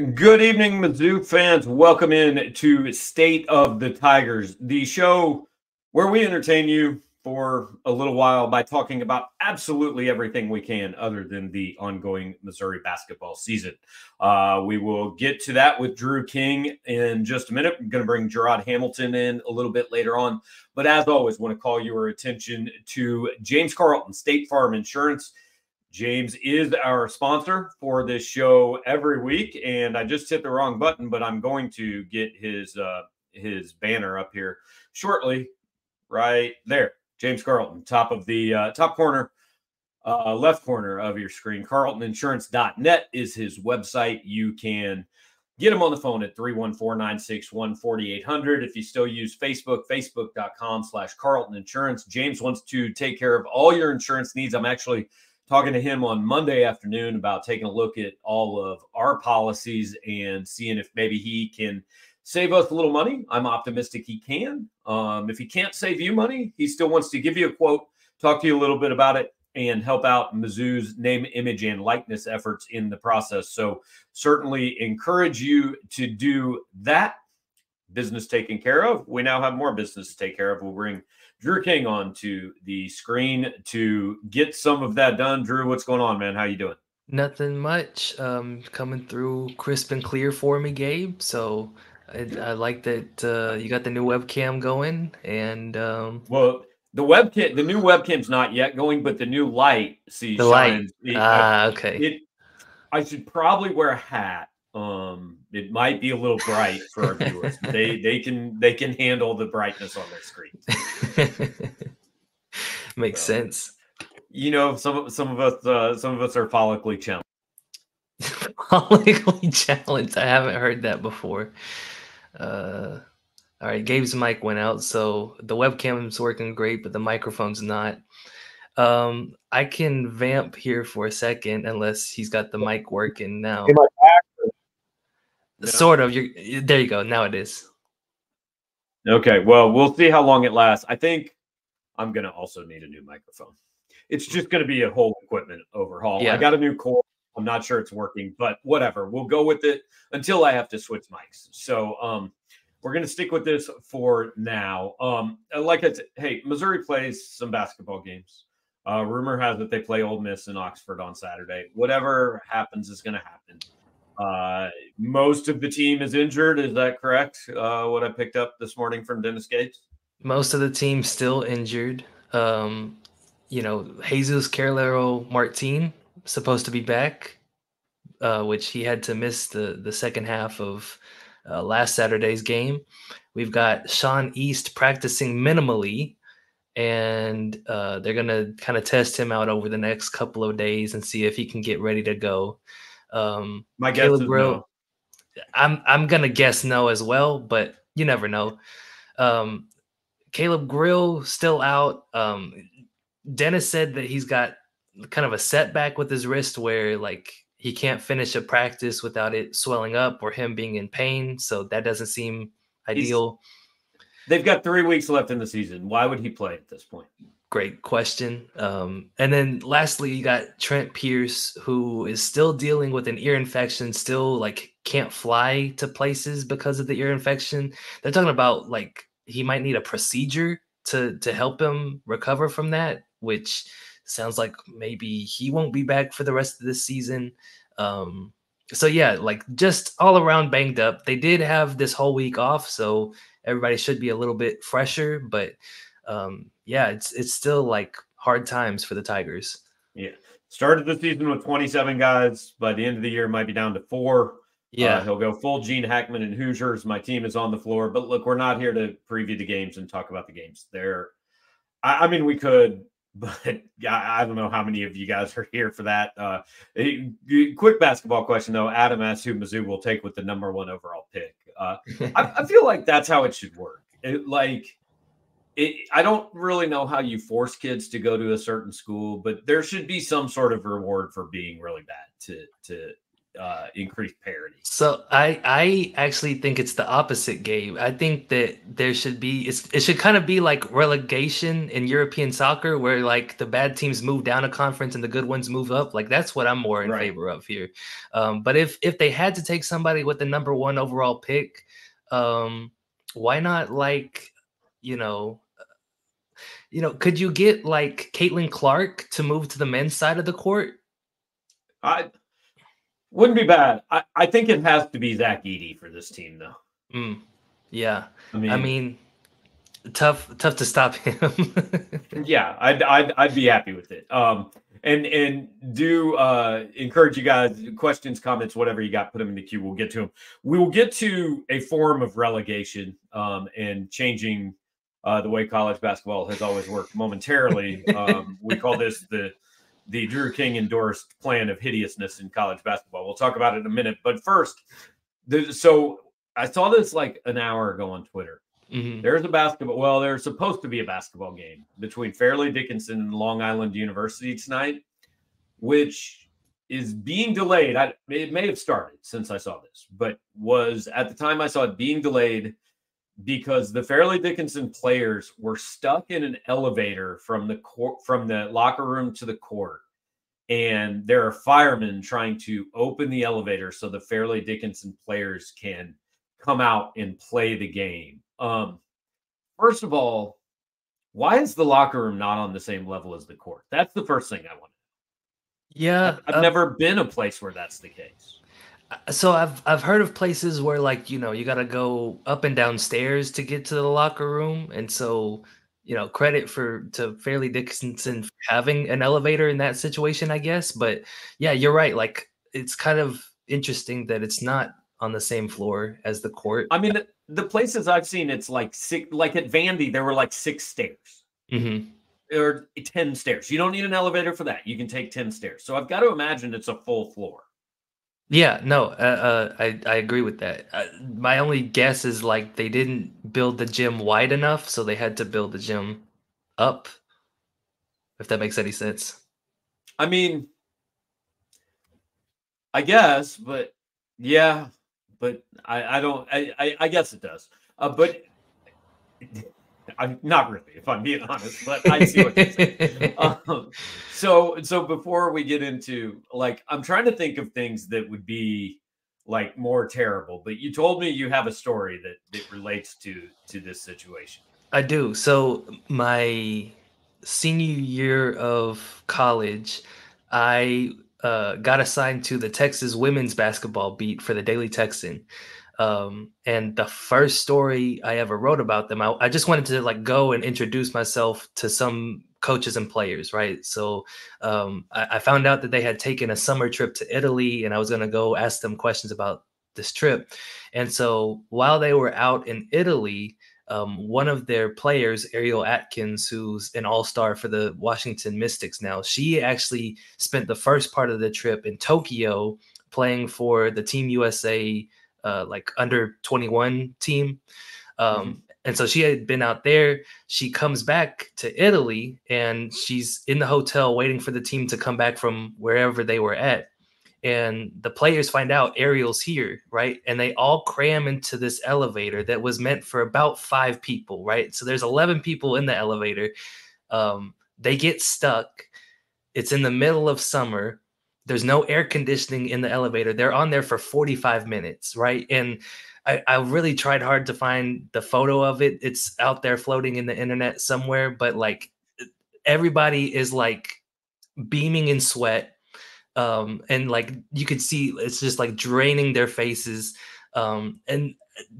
Good evening, Mizzou fans. Welcome in to State of the Tigers, the show where we entertain you for a little while by talking about absolutely everything we can other than the ongoing Missouri basketball season. Uh, we will get to that with Drew King in just a minute. I'm going to bring Jarod Hamilton in a little bit later on. But as always, want to call your attention to James Carlton, State Farm Insurance. James is our sponsor for this show every week, and I just hit the wrong button, but I'm going to get his uh, his banner up here shortly, right there. James Carlton, top of the uh, top corner, uh, left corner of your screen. CarltonInsurance.net is his website. You can get him on the phone at 314-961-4800. If you still use Facebook, facebook.com slash Carlton Insurance. James wants to take care of all your insurance needs. I'm actually – talking to him on Monday afternoon about taking a look at all of our policies and seeing if maybe he can save us a little money. I'm optimistic he can. Um, if he can't save you money, he still wants to give you a quote, talk to you a little bit about it, and help out Mizzou's name, image, and likeness efforts in the process. So, certainly encourage you to do that. Business taken care of. We now have more business to take care of. We'll bring Drew King on to the screen to get some of that done. Drew, what's going on, man? How you doing? Nothing much. Um, coming through crisp and clear for me, Gabe. So I, I like that uh, you got the new webcam going. And um, well, the webcam, the new webcam's not yet going, but the new light see the shines. light. Ah, okay. It, I should probably wear a hat um, it might be a little bright for our viewers. they they can they can handle the brightness on their screen. Makes so, sense. You know, some some of us uh, some of us are follically challenged. follically challenged. I haven't heard that before. Uh, all right, Gabe's mic went out, so the webcam's working great, but the microphone's not. Um, I can vamp here for a second unless he's got the mic working now. Sort of. You there you go. Now it is. Okay. Well, we'll see how long it lasts. I think I'm gonna also need a new microphone. It's just gonna be a whole equipment overhaul. Yeah. I got a new cord. I'm not sure it's working, but whatever. We'll go with it until I have to switch mics. So um we're gonna stick with this for now. Um, like I said, hey, Missouri plays some basketball games. Uh, rumor has that they play Ole Miss in Oxford on Saturday. Whatever happens is going to happen. Uh, most of the team is injured. Is that correct? Uh, what I picked up this morning from Dennis Gates. Most of the team still injured. Um, you know, Jesus Carralero Martin supposed to be back, uh, which he had to miss the the second half of uh, last Saturday's game. We've got Sean East practicing minimally, and uh, they're gonna kind of test him out over the next couple of days and see if he can get ready to go. Um, My guess Caleb is Grill, no. I'm I'm gonna guess no as well, but you never know. Um, Caleb Grill still out. Um, Dennis said that he's got kind of a setback with his wrist where like he can't finish a practice without it swelling up or him being in pain. So that doesn't seem ideal. He's, they've got three weeks left in the season. Why would he play at this point? Great question. Um, and then lastly, you got Trent Pierce, who is still dealing with an ear infection, still like can't fly to places because of the ear infection. They're talking about like he might need a procedure to to help him recover from that, which sounds like maybe he won't be back for the rest of the season. Um, so yeah, like just all around banged up. They did have this whole week off, so everybody should be a little bit fresher, but um, yeah, it's it's still like hard times for the Tigers. Yeah, started the season with 27 guys. By the end of the year, might be down to four. Yeah, uh, he'll go full Gene Hackman and Hoosiers. My team is on the floor, but look, we're not here to preview the games and talk about the games. There, I, I mean, we could, but I, I don't know how many of you guys are here for that. Uh, quick basketball question though. Adam asked who Mizzou will take with the number one overall pick. Uh, I, I, feel like that's how it should work. It, like it, I don't really know how you force kids to go to a certain school, but there should be some sort of reward for being really bad to to uh, increased parity. So I I actually think it's the opposite, Gabe. I think that there should be it's, it should kind of be like relegation in European soccer, where like the bad teams move down a conference and the good ones move up. Like that's what I'm more in right. favor of here. Um, but if if they had to take somebody with the number one overall pick, um, why not like you know you know, could you get like Caitlin Clark to move to the men's side of the court? I wouldn't be bad. I, I think it has to be Zach Edey for this team, though. Mm, yeah, I mean, I mean, tough, tough to stop him. yeah, I'd, I'd, I'd be happy with it. Um, and and do uh, encourage you guys questions comments whatever you got put them in the queue we'll get to them we will get to a form of relegation um, and changing uh, the way college basketball has always worked momentarily. Um, we call this the the Drew King endorsed plan of hideousness in college basketball. We'll talk about it in a minute, but first, the, so I saw this like an hour ago on Twitter. Mm-hmm. There's a basketball. Well, there's supposed to be a basketball game between Fairleigh Dickinson and Long Island University tonight, which is being delayed. I, it may have started since I saw this, but was at the time I saw it being delayed because the Fairleigh Dickinson players were stuck in an elevator from the court from the locker room to the court. And there are firemen trying to open the elevator so the Fairleigh Dickinson players can come out and play the game. Um, first of all, why is the locker room not on the same level as the court? That's the first thing I want. Yeah, I've, I've uh, never been a place where that's the case. So I've I've heard of places where like you know you got to go up and down stairs to get to the locker room, and so you know credit for to Fairleigh Dickinson having an elevator in that situation, I guess. But yeah, you're right. Like it's kind of interesting that it's not on the same floor as the court. I mean, the, the places I've seen, it's like six. Like at Vandy, there were like six stairs. Mm-hmm or 10 stairs. You don't need an elevator for that. You can take 10 stairs. So I've got to imagine it's a full floor. Yeah, no, uh, uh, I I agree with that. Uh, my only guess is like they didn't build the gym wide enough, so they had to build the gym up. If that makes any sense. I mean, I guess, but yeah, but I I don't I I, I guess it does. Uh, but I'm not really, if I'm being honest, but I see what you're saying. um, so, so before we get into like, I'm trying to think of things that would be like more terrible. But you told me you have a story that that relates to to this situation. I do. So my senior year of college, I uh, got assigned to the Texas women's basketball beat for the Daily Texan. Um, and the first story I ever wrote about them, I, I, just wanted to like go and introduce myself to some coaches and players, right? So um, I, I, found out that they had taken a summer trip to Italy, and I was going to go ask them questions about this trip. And so while they were out in Italy, um, one of their players, Ariel Atkins, who's an all star for the Washington Mystics now, she actually spent the first part of the trip in Tokyo playing for the Team USA uh, like under 21 team. Um, mm-hmm. And so she had been out there. She comes back to Italy and she's in the hotel waiting for the team to come back from wherever they were at. And the players find out Ariel's here, right? And they all cram into this elevator that was meant for about five people, right? So there's 11 people in the elevator. Um, they get stuck. It's in the middle of summer there's no air conditioning in the elevator. They're on there for 45 minutes, right? And I, I really tried hard to find the photo of it. It's out there floating in the internet somewhere, but like everybody is like beaming in sweat. Um, and like you could see it's just like draining their faces. Um, and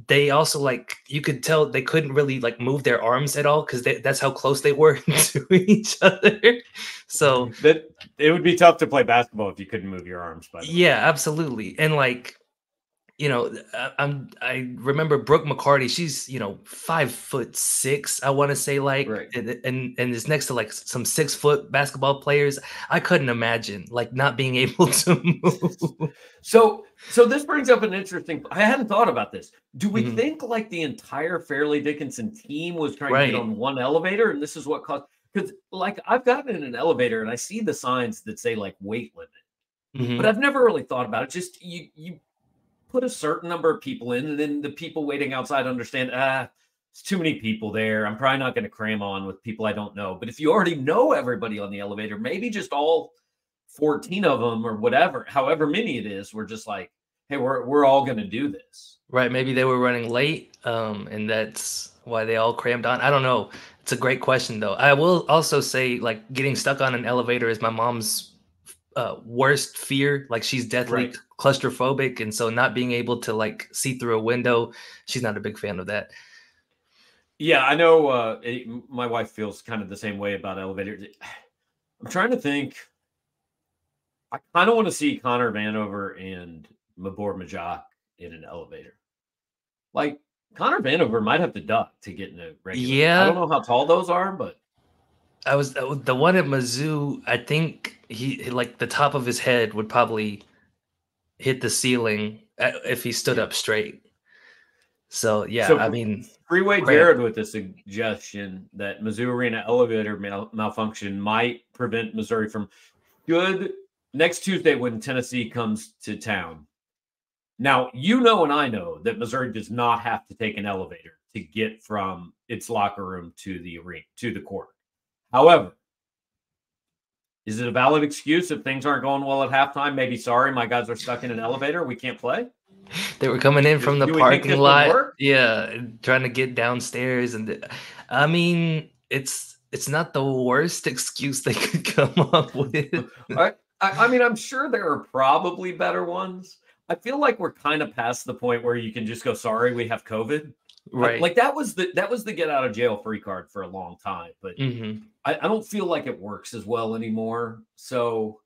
they also like you could tell they couldn't really like move their arms at all because that's how close they were to each other. So that it would be tough to play basketball if you couldn't move your arms. By yeah, absolutely. And like you know, I, I'm I remember Brooke McCarty. She's you know five foot six. I want to say like, right. and, and and is next to like some six foot basketball players. I couldn't imagine like not being able to move. So so this brings up an interesting. I hadn't thought about this. Do we mm-hmm. think like the entire Fairleigh Dickinson team was trying right. to get on one elevator, and this is what caused? Because like I've gotten in an elevator and I see the signs that say like weight limit Mm-hmm. But I've never really thought about it. Just you you put a certain number of people in, and then the people waiting outside understand, ah, it's too many people there. I'm probably not going to cram on with people I don't know. But if you already know everybody on the elevator, maybe just all 14 of them or whatever, however many it is, we're just like, hey, we're we're all going to do this. Right. Maybe they were running late, um, and that's why they all crammed on. I don't know. It's a great question, though. I will also say, like, getting stuck on an elevator is my mom's uh, worst fear. Like, she's deathly right. claustrophobic, and so not being able to like see through a window, she's not a big fan of that. Yeah, I know. Uh, it, my wife feels kind of the same way about elevators. I'm trying to think. I kind of want to see Connor Vanover and Mabor Majak in an elevator. Like Connor Vanover might have to duck to get in a regular. Yeah, I don't know how tall those are, but I was the one at Mizzou. I think he like the top of his head would probably hit the ceiling uh, if he stood up straight. So yeah, so I mean, Freeway Jared with the suggestion that Mizzou Arena elevator mal- malfunction might prevent Missouri from good next Tuesday when Tennessee comes to town. Now, you know, and I know that Missouri does not have to take an elevator to get from its locker room to the arena, to the court. However, is it a valid excuse if things aren't going well at halftime? Maybe sorry, my guys are stuck in an elevator. We can't play. They were coming in from the parking lot. Yeah, trying to get downstairs. And I mean, it's it's not the worst excuse they could come up with. I, I mean, I'm sure there are probably better ones. I feel like we're kind of past the point where you can just go, "Sorry, we have COVID." Right. Like that was the that was the get out of jail free card for a long time, but mm-hmm. I, I, don't feel like it works as well anymore. So,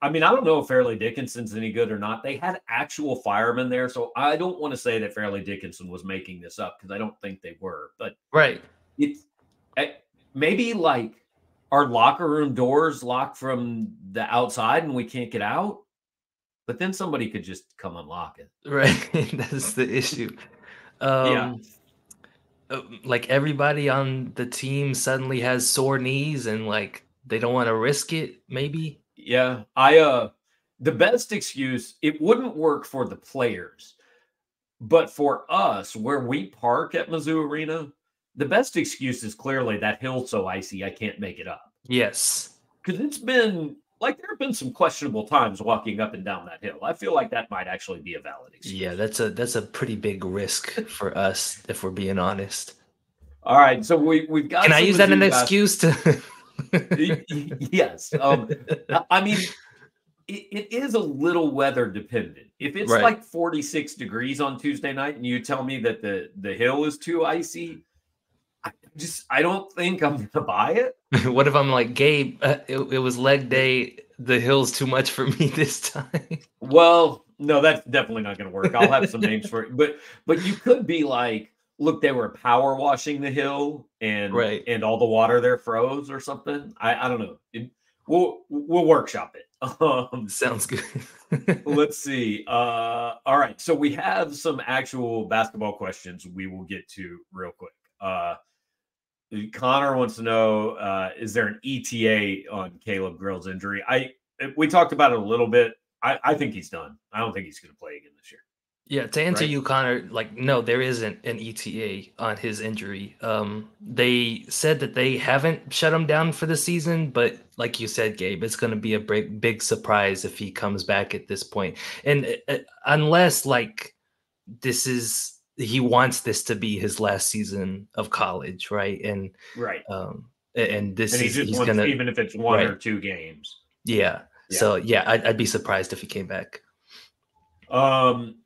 I mean, I don't know if Fairleigh Dickinson's any good or not. They had actual firemen there, so I don't want to say that Fairleigh Dickinson was making this up because I don't think they were. But right, it's eh, maybe like our locker room doors locked from the outside and we can't get out but then somebody could just come unlock it. Right. That's the issue. Um, yeah. Uh, like everybody on the team suddenly has sore knees and like they don't want to risk it, maybe. Yeah. I, uh, the best excuse, it wouldn't work for the players, but for us, where we park at Mizzou Arena, the best excuse is clearly that hill's so icy, I can't make it up. Yes. Because it's been like there have been some questionable times walking up and down that hill. I feel like that might actually be a valid excuse. Yeah, that's a that's a pretty big risk for us if we're being honest. All right, so we we've got. Can I use that as an excuse to? yes, um, I mean, it, it is a little weather dependent. If it's right. like forty six degrees on Tuesday night, and you tell me that the the hill is too icy, just I don't think I'm gonna buy it. what if I'm like Gabe? Uh, it, it, was leg day. The hill's too much for me this time. Well, no, that's definitely not gonna work. I'll have some names for it, but but you could be like, look, they were power washing the hill, and right, and all the water there froze or something. I I don't know. It, we'll we'll workshop it. Um, Sounds good. let's see. Uh, all right, so we have some actual basketball questions we will get to real quick. Uh, Connor wants to know: uh, Is there an ETA on Caleb Grill's injury? I we talked about it a little bit. I, I think he's done. I don't think he's going to play again this year. Yeah, to answer right? you, Connor, like no, there isn't an ETA on his injury. Um, they said that they haven't shut him down for the season, but like you said, Gabe, it's going to be a big, big surprise if he comes back at this point, and uh, unless like this is he wants this to be his last season of college, right? And right, um, and this and he is he's wants, gonna even if it's one right. or two games. Yeah. yeah. So yeah, I'd, I'd be surprised if he came back. Um,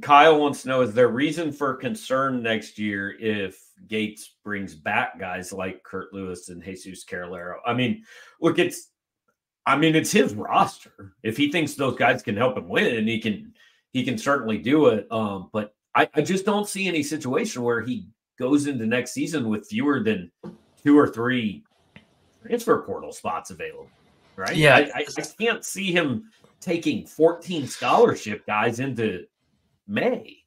Kyle wants to know: Is there reason for concern next year if Gates brings back guys like Curt Lewis and Jesus Carralero? I mean, look, it's, I mean, it's his roster. If he thinks those guys can help him win, and he can, he can certainly do it. Um, but I, I just don't see any situation where he goes into next season with fewer than two or three transfer portal spots available. Right. Yeah. I, I, I can't see him taking 14 scholarship guys into May.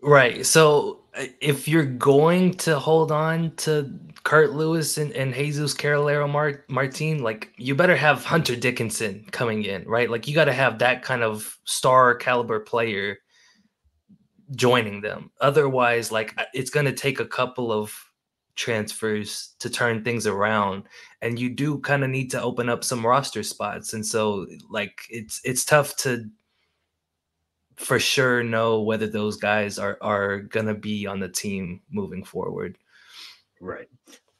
Right. So uh, if you're going to hold on to Curt Lewis and, and Jesus Carralero Mar- Martin, like you better have Hunter Dickinson coming in, right? Like you got to have that kind of star caliber player joining them. Otherwise, like it's going to take a couple of transfers to turn things around and you do kind of need to open up some roster spots and so like it's it's tough to for sure know whether those guys are are going to be on the team moving forward. Right.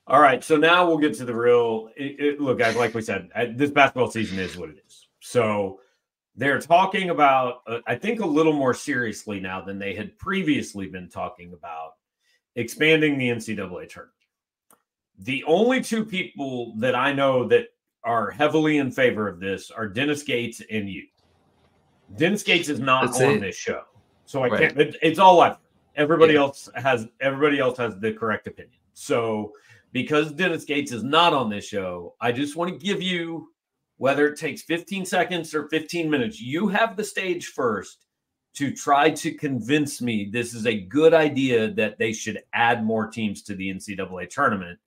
All right so now we'll get to the real it, it, look guys like we said this basketball season is what it is. So they're talking about uh, i think a little more seriously now than they had previously been talking about expanding the ncaa tournament the only two people that I know that are heavily in favor of this are Dennis Gates and you. Dennis Gates is not That's on it. this show, so I right. can't. It, it's all I've. Everybody yeah. else has. Everybody else has the correct opinion. So because Dennis Gates is not on this show, I just want to give you whether it takes 15 seconds or 15 minutes. You have the stage first to try to convince me this is a good idea that they should add more teams to the NCAA tournament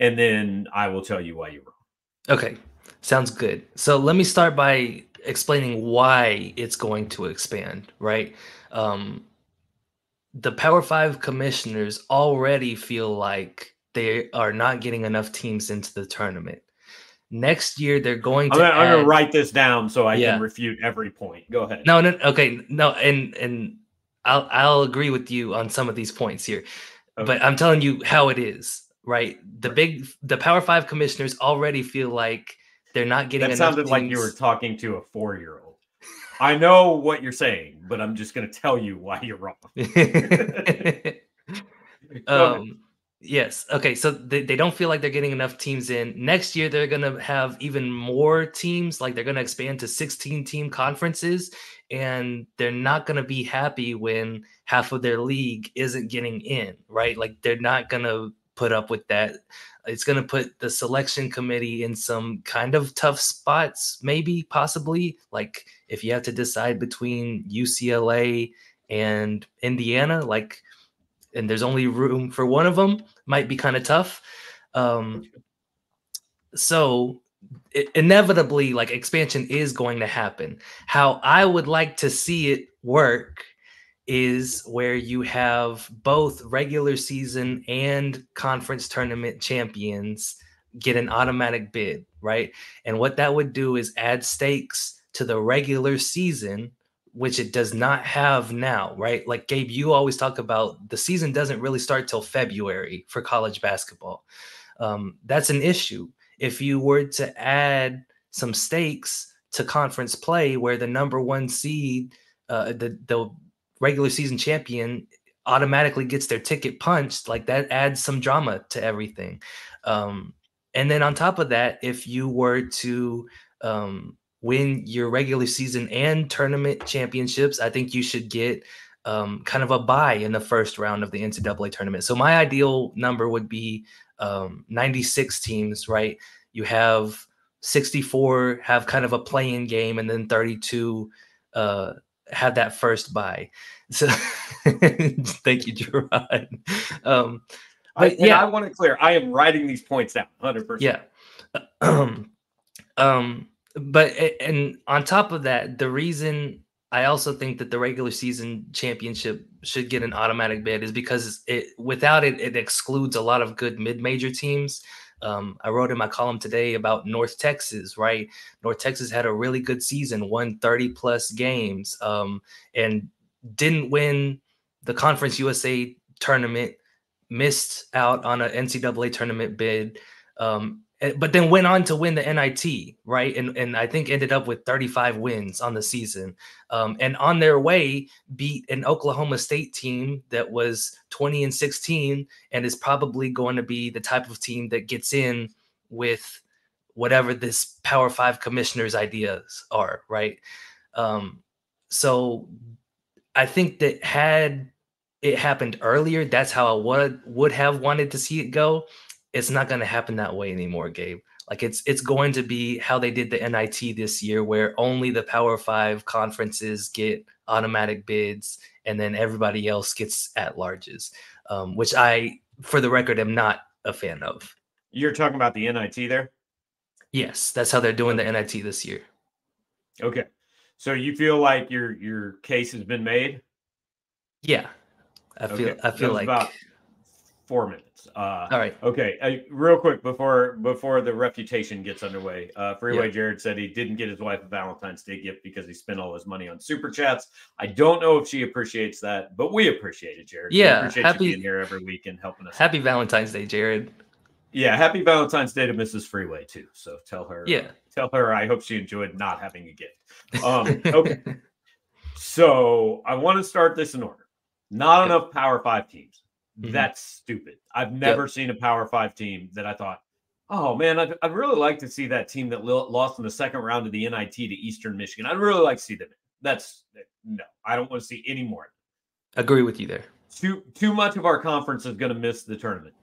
and then I will tell you why you're wrong. Okay, sounds good. So let me start by explaining why it's going to expand, right? Um, the Power Five commissioners already feel like they are not getting enough teams into the tournament. Next year, they're going to. I'm gonna, add, I'm gonna write this down so I yeah. can refute every point. Go ahead. No, no, okay, no, and and I'll I'll agree with you on some of these points here, okay. but I'm telling you how it is right? The big, the Power Five commissioners already feel like they're not getting. That sounded like you were talking to a four-year-old. I know what you're saying, but I'm just going to tell you why you're wrong. um, yes. Okay. So they, they don't feel like they're getting enough teams in. Next year, they're going to have even more teams. Like they're going to expand to 16 team conferences. And they're not going to be happy when half of their league isn't getting in, right? Like they're not going to put up with that. It's going to put the selection committee in some kind of tough spots, maybe, possibly. Like if you have to decide between UCLA and Indiana, like, and there's only room for one of them, might be kind of tough. Um, so it, inevitably, like expansion is going to happen. How I would like to see it work is where you have both regular season and conference tournament champions get an automatic bid, right? And what that would do is add stakes to the regular season, which it does not have now, right? Like Gabe, you always talk about the season doesn't really start till February for college basketball. Um, that's an issue. If you were to add some stakes to conference play where the number one seed, uh, the, the regular season champion automatically gets their ticket punched, like that adds some drama to everything. Um, and then on top of that, if you were to um, win your regular season and tournament championships, I think you should get um, kind of a buy in the first round of the NCAA tournament. So my ideal number would be um, 96 teams, right? You have 64 have kind of a playing game, and then 32 uh, have that first buy. So thank you, Jarod. Um, but I, yeah, I want to clear. I am writing these points down, hundred percent. Yeah. Um, um, but and on top of that, the reason I also think that the regular season championship should get an automatic bid is because it without it, it excludes a lot of good mid-major teams. Um, I wrote in my column today about North Texas, right? North Texas had a really good season, won 30 plus games, um, and didn't win the Conference USA tournament, missed out on an NCAA tournament bid, um, but then went on to win the NIT, right? And and I think ended up with 35 wins on the season. Um, and on their way, beat an Oklahoma State team that was 20 and 16, and is probably going to be the type of team that gets in with whatever this Power Five commissioner's ideas are, right? Um, so I think that had it happened earlier, that's how I would would have wanted to see it go. It's not going to happen that way anymore, Gabe. Like it's it's going to be how they did the NIT this year, where only the Power Five conferences get automatic bids, and then everybody else gets at larges. Um, which I, for the record, am not a fan of. You're talking about the NIT there? Yes, that's how they're doing the NIT this year. Okay. So you feel like your your case has been made? Yeah. I feel Okay, I feel like about four minutes. Uh, all right. Okay, uh, real quick before before the refutation gets underway, uh, Freeway Yeah. Jared said he didn't get his wife a Valentine's Day gift because he spent all his money on super chats. I don't know if she appreciates that, but we appreciate it, Jared. We Yeah, appreciate happy- you being here every week and helping us. Happy Valentine's Day, Jared. yeah, happy Valentine's Day to Mrs. Freeway too. So tell her, Yeah. tell her I hope she enjoyed not having a gift. Um, okay, so I want to start this in order. Not enough Power Five teams. Mhm. That's stupid. I've never seen a Power Five team that I thought, oh man, I'd, I'd really like to see that team that lo- lost in the second round of the NIT to Eastern Michigan. I'd really like to see them. That's no, I don't want to see any more. Agree with you there. Too too much of our conference is going to miss the tournament.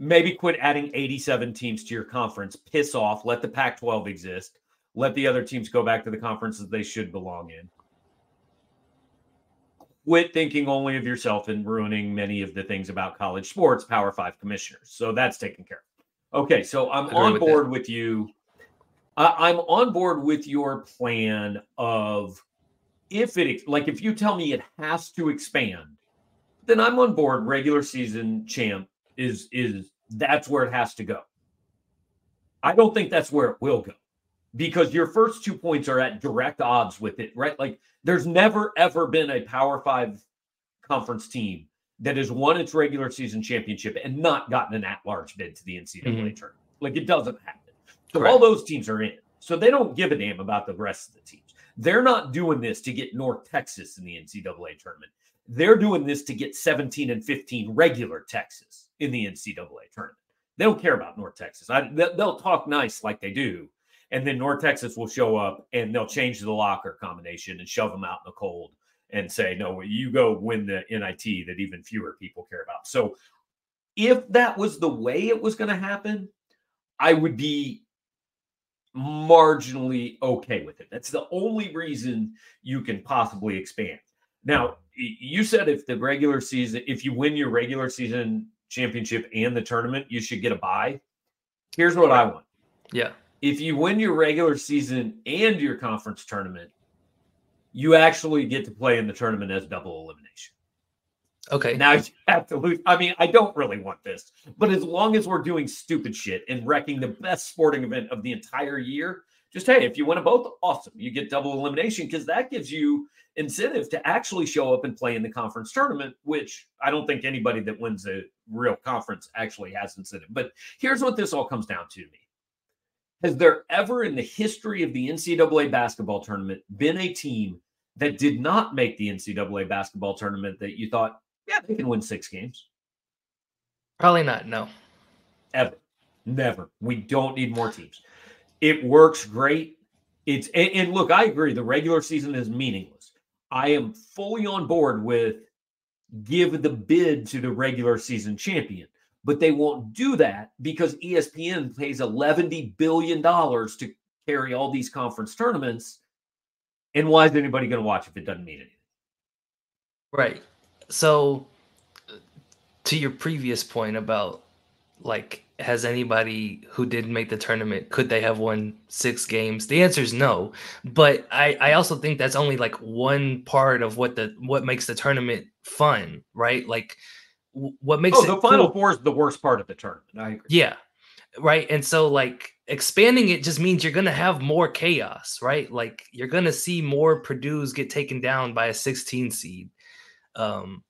Maybe quit adding 87 teams to your conference. Piss off. Let the Pac-12 exist. Let the other teams go back to the conferences they should belong in. Quit thinking only of yourself and ruining many of the things about college sports, Power Five commissioners. So that's taken care of. Okay, so I'm on with board with you. I, I'm on board with your plan of if it like if you tell me it has to expand, then I'm on board. Regular season champ is is that's where it has to go. I don't think that's where it will go because your first two points are at direct odds with it, right? Like there's never ever been a Power Five conference team that has won its regular season championship and not gotten an at-large bid to the NCAA mm-hmm. tournament. Like it doesn't happen. So all those teams are in. So they don't give a damn about the rest of the teams. They're not doing this to get North Texas in the NCAA tournament. They're doing this to get 17 and 15 regular Texas in the NCAA tournament. They don't care about North Texas. I, they'll talk nice like they do. And then North Texas will show up and they'll change the locker combination and shove them out in the cold and say, no, you go win the NIT that even fewer people care about. So if that was the way it was going to happen, I would be marginally okay with it. That's the only reason you can possibly expand. Now, you said if the regular season, if you win your regular season championship and the tournament, you should get a buy. Here's what I want. Yeah. If you win your regular season and your conference tournament, you actually get to play in the tournament as double elimination. Okay. Now you have to lose. I mean, I don't really want this, but as long as we're doing stupid shit and wrecking the best sporting event of the entire year, just hey, if you win them both, awesome. You get double elimination because that gives you incentive to actually show up and play in the conference tournament, which I don't think anybody that wins a real conference actually has incentive. But here's what this all comes down to me. Has there ever in the history of the NCAA basketball tournament been a team that did not make the NCAA basketball tournament that you thought, yeah, they can win six games? Probably not. No. Ever. Never. We don't need more teams. It works great. It's and, and look, I agree. The regular season is meaningless. I am fully on board with give the bid to the regular season champion, but they won't do that because ESPN pays $11 billion to carry all these conference tournaments. And why is anybody going to watch if it doesn't mean anything? Right. So, to your previous point about like, has anybody who didn't make the tournament could they have won six games? The answer is no. But I I also think that's only like one part of what the what makes the tournament fun, right? Like, what makes Oh, it the Final cool- Four is the worst part of the tournament. I agree. Yeah. Right. And so like expanding it just means you're gonna have more chaos, right? Like you're gonna see more Purdue's get taken down by a 16 seed. Um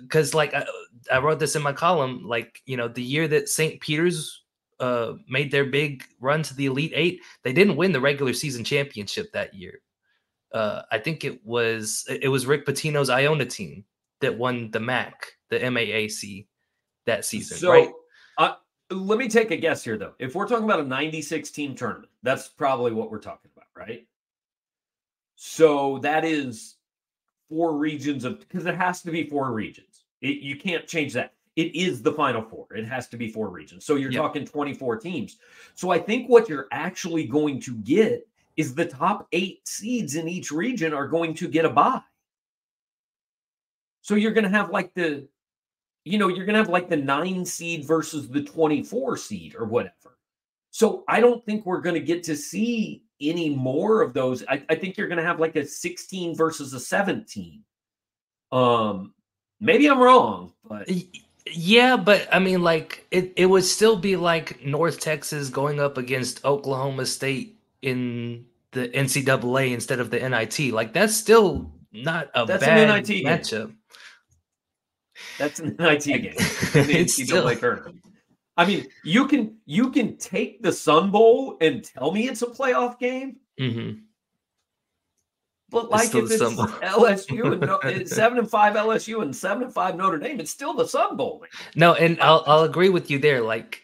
because like I, I wrote this in my column, like you know, the year that St. Peter's uh made their big run to the Elite Eight, they didn't win the regular season championship that year. Uh I think it was it it was Rick Pitino's Iona team that won the MAC, the MAAC that season, So, right? uh, let me take a guess here, though. If we're talking about a 96 team tournament, that's probably what we're talking about, right? So that is four regions of because it has to be four regions. It, you can't change that. It is the final four. It has to be four regions. So you're Yep. talking 24 teams. So I think what you're actually going to get is the top eight seeds in each region are going to get a bye. So you're going to have like the you know, you're going to have like the nine seed versus the 24 seed or whatever. So I don't think we're going to get to see any more of those. I, I think you're going to have like a 16 versus a 17. Um, maybe I'm wrong, but yeah, but I mean, like it, it would still be like North Texas going up against Oklahoma State in the NCAA instead of the NIT. Like that's still not a that's bad an NIT matchup. Game. That's an NIT game. it's still... tournament. I mean, you can you can take the Sun Bowl and tell me it's a playoff game. Mm-hmm. But like if it's LSU and no, it's seven and five LSU and seven and five Notre Dame, it's still the Sun Bowl. No, and I'll I'll agree with you there. Like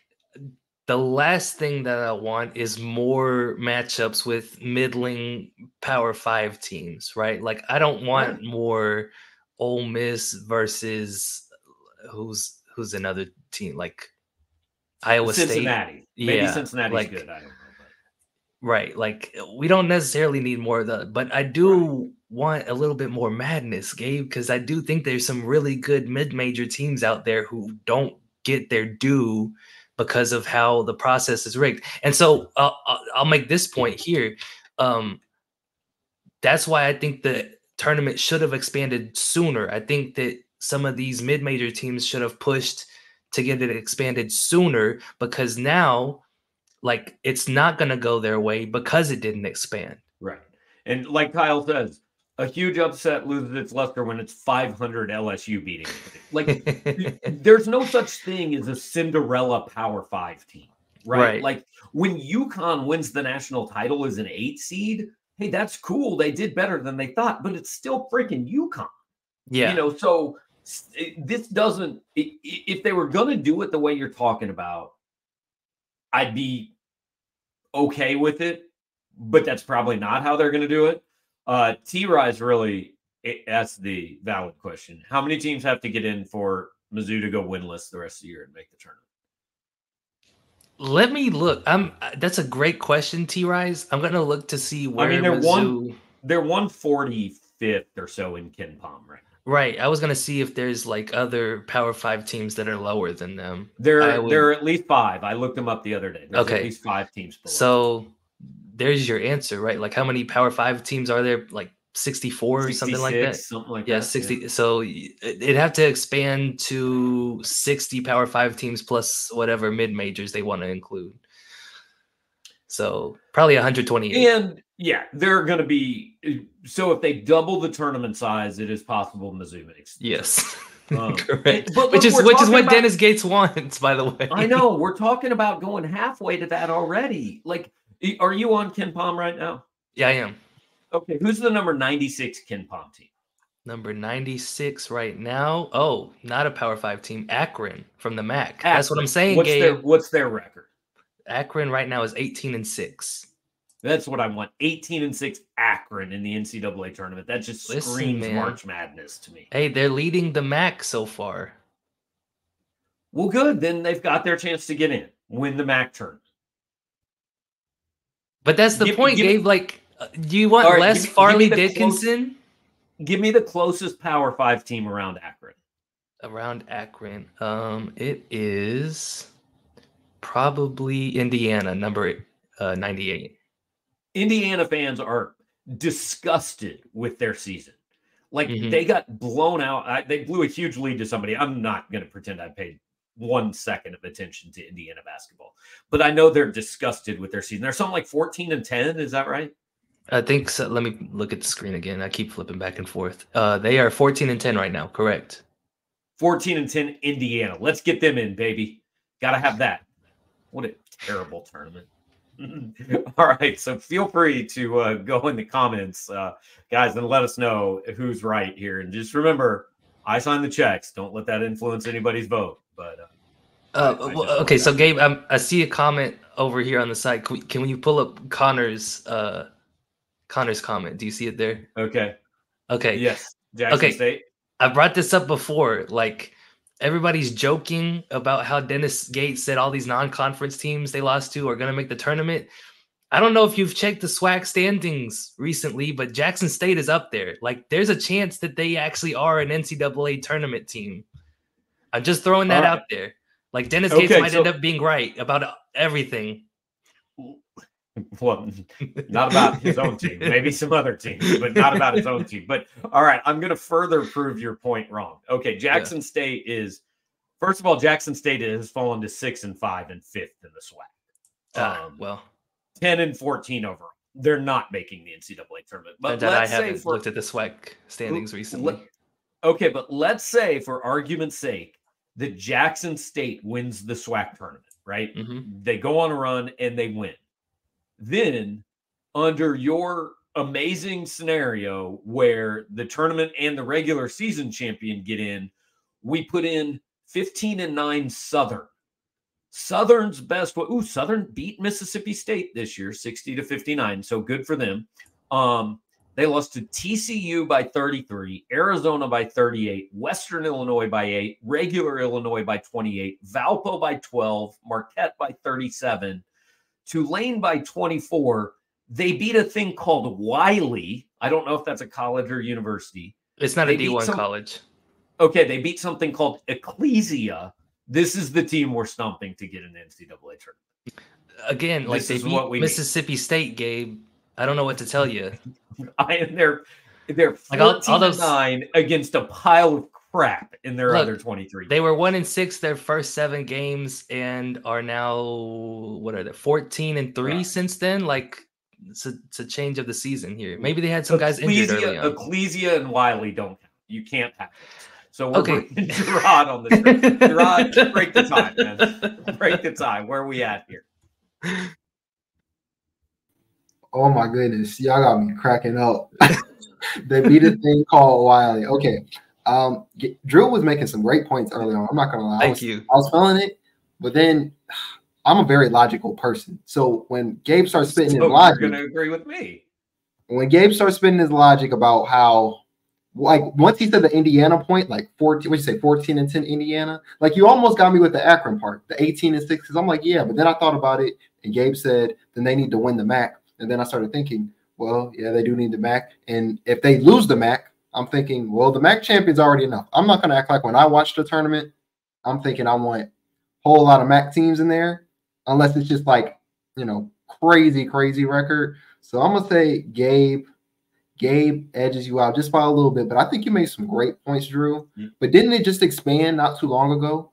the last thing that I want is more matchups with middling Power Five teams, right? Like I don't want more Ole Miss versus who's who's another team like Iowa Cincinnati. State. Maybe yeah, Cincinnati's like, good. I don't know. Right. Like we don't necessarily need more of the, but I do right. want a little bit more madness, Gabe, because I do think there's some really good mid-major teams out there who don't get their due because of how the process is rigged. And so uh, I'll make this point here. Um, that's why I think the tournament should have expanded sooner. I think that some of these mid-major teams should have pushed to get it expanded sooner because now like it's not going to go their way because it didn't expand. Right. And like Kyle says, a huge upset loses its luster when it's 500 LSU beating. Like there's no such thing as a Cinderella Power 5 team. Right? right? Like when UConn wins the national title as an 8 seed, hey, that's cool. They did better than they thought, but it's still freaking UConn. Yeah. You know, so this doesn't if they were going to do it the way you're talking about I'd be okay with it, but that's probably not how they're going to do it. Uh, T Rise really that's the valid question. How many teams have to get in for Mizzou to go winless the rest of the year and make the tournament? Let me look. I'm. That's a great question, T Rise. I'm going to look to see where. I mean, they're Mizzou... one. They're one forty fifth or so in KenPom right Right. I was gonna see if there's like other Power Five teams that are lower than them. There, would... there are at least five. I looked them up the other day. There's okay. At least five teams. Below. So there's your answer, right? Like how many Power Five teams are there? Like 64 or something like that. Something like yeah, that. 60. Yeah. So it'd have to expand to 60 Power Five teams plus whatever mid majors they want to include. So probably 128. And yeah, they're going to be. So if they double the tournament size, it is possible Mizzou makes. Yes. Um, Correct. But which is which is what about, Dennis Gates wants, by the way. I know we're talking about going halfway to that already. Like, are you on KenPom right now? Yeah, I am. Okay, who's the number ninety six KenPom team? Number 96 right now. Oh, not a Power Five team. Akron from the MAC. Akron. That's what I'm saying. What's Gabe. their What's their record? Akron right now is 18 and 6. That's what I want. 18 and 6 Akron in the NCAA tournament. That just Listen, screams man. March Madness to me. Hey, they're leading the MAC so far. Well, good. Then they've got their chance to get in, win the MAC tournament. But that's the give, point, give Gabe. Like, do you want right, less give, Fairleigh give Dickinson? Close, give me the closest Power Five team around Akron. Around Akron, um, it is probably Indiana, number uh, 98. Indiana fans are disgusted with their season. Like mm-hmm. they got blown out. I, they blew a huge lead to somebody. I'm not going to pretend I paid one second of attention to Indiana basketball, but I know they're disgusted with their season. They're something like 14 and 10. Is that right? I think so. Let me look at the screen again. I keep flipping back and forth. Uh, they are 14 and 10 right now. Correct. 14 and 10 Indiana. Let's get them in, baby. Got to have that. What a terrible tournament. All right. So feel free to uh, go in the comments, uh, guys, and let us know who's right here. And just remember, I sign the checks. Don't let that influence anybody's vote. But uh, uh, I, I okay, so Gabe, I'm, i see a comment over here on the side. Can, we, can you pull up Connor's uh, Connor's comment? Do you see it there? Okay. Okay. Yes. Jackson okay. State. I brought this up before. Like everybody's joking about how Dennis Gates said all these non-conference teams they lost to are going to make the tournament. I don't know if you've checked the SWAC standings recently, but Jackson State is up there. Like, there's a chance that they actually are an NCAA tournament team. I'm just throwing that out there. Like Dennis Gates might so, end up being right about everything. Well, not about his own team, maybe some other team, but not about his own team. But all right, I'm going to further prove your point wrong. Okay, Jackson yeah. State is first of all, Jackson State has fallen to six and five and fifth in the SWAC. Ah, um, well, 10 and 14 overall. They're not making the NCAA tournament. But that I haven't for, looked at the SWAC standings recently. okay, but let's say, for argument's sake, that Jackson State wins the SWAC tournament, right? Mm-hmm. They go on a run and they win. Then, under your amazing scenario where the tournament and the regular season champion get in, we put in 15 and 9 Southern. Southern's best. Ooh, Southern beat Mississippi State this year, 60 to 59. So good for them. Um, they lost to TCU by 33, Arizona by 38, Western Illinois by 8, regular Illinois by 28, Valpo by 12, Marquette by 37, Tulane by 24. They beat a thing called Wiley. I don't know if that's a college or university. It's not they a D1 some, college. Okay, they beat something called Ecclesia. This is the team we're stumping to get an NCAA tournament. Again, like this they beat Mississippi need. State, Gabe. I don't know what to tell you. I am they're they're 14 like all, all those, nine against a pile of crap in their look, other 23. They were one and six their first seven games and are now what are they 14 and three yeah. since then? Like it's a, it's a, change of the season here. Maybe they had some guys Ecclesia, injured early on. Ecclesia and Wiley don't count. You can't have it. So we're okay. bringing Jarod on this. Jarod, break the time, man. Break the time. Where are we at here? Oh my goodness, y'all got me cracking up. they beat a thing called Wiley. Okay, um, Drew was making some great points early on. I'm not gonna lie. Thank I was, you. I was feeling it, but then I'm a very logical person. So when Gabe starts spitting so his logic, you're gonna agree with me. When Gabe starts spitting his logic about how like once he said the Indiana point, like 14, what you say, 14 and 10 Indiana, like you almost got me with the Akron part, the 18 and 6. Because I'm like, yeah, but then I thought about it, and Gabe said, then they need to win the MAC. And then I started thinking, well, yeah, they do need the MAC. And if they lose the MAC, I'm thinking, well, the MAC champion's already enough. I'm not gonna act like when I watch the tournament, I'm thinking I want a whole lot of MAC teams in there, unless it's just like, you know, crazy, crazy record. So I'm gonna say Gabe Gabe edges you out just by a little bit, but I think you made some great points, Drew. Mm-hmm. But didn't it just expand not too long ago?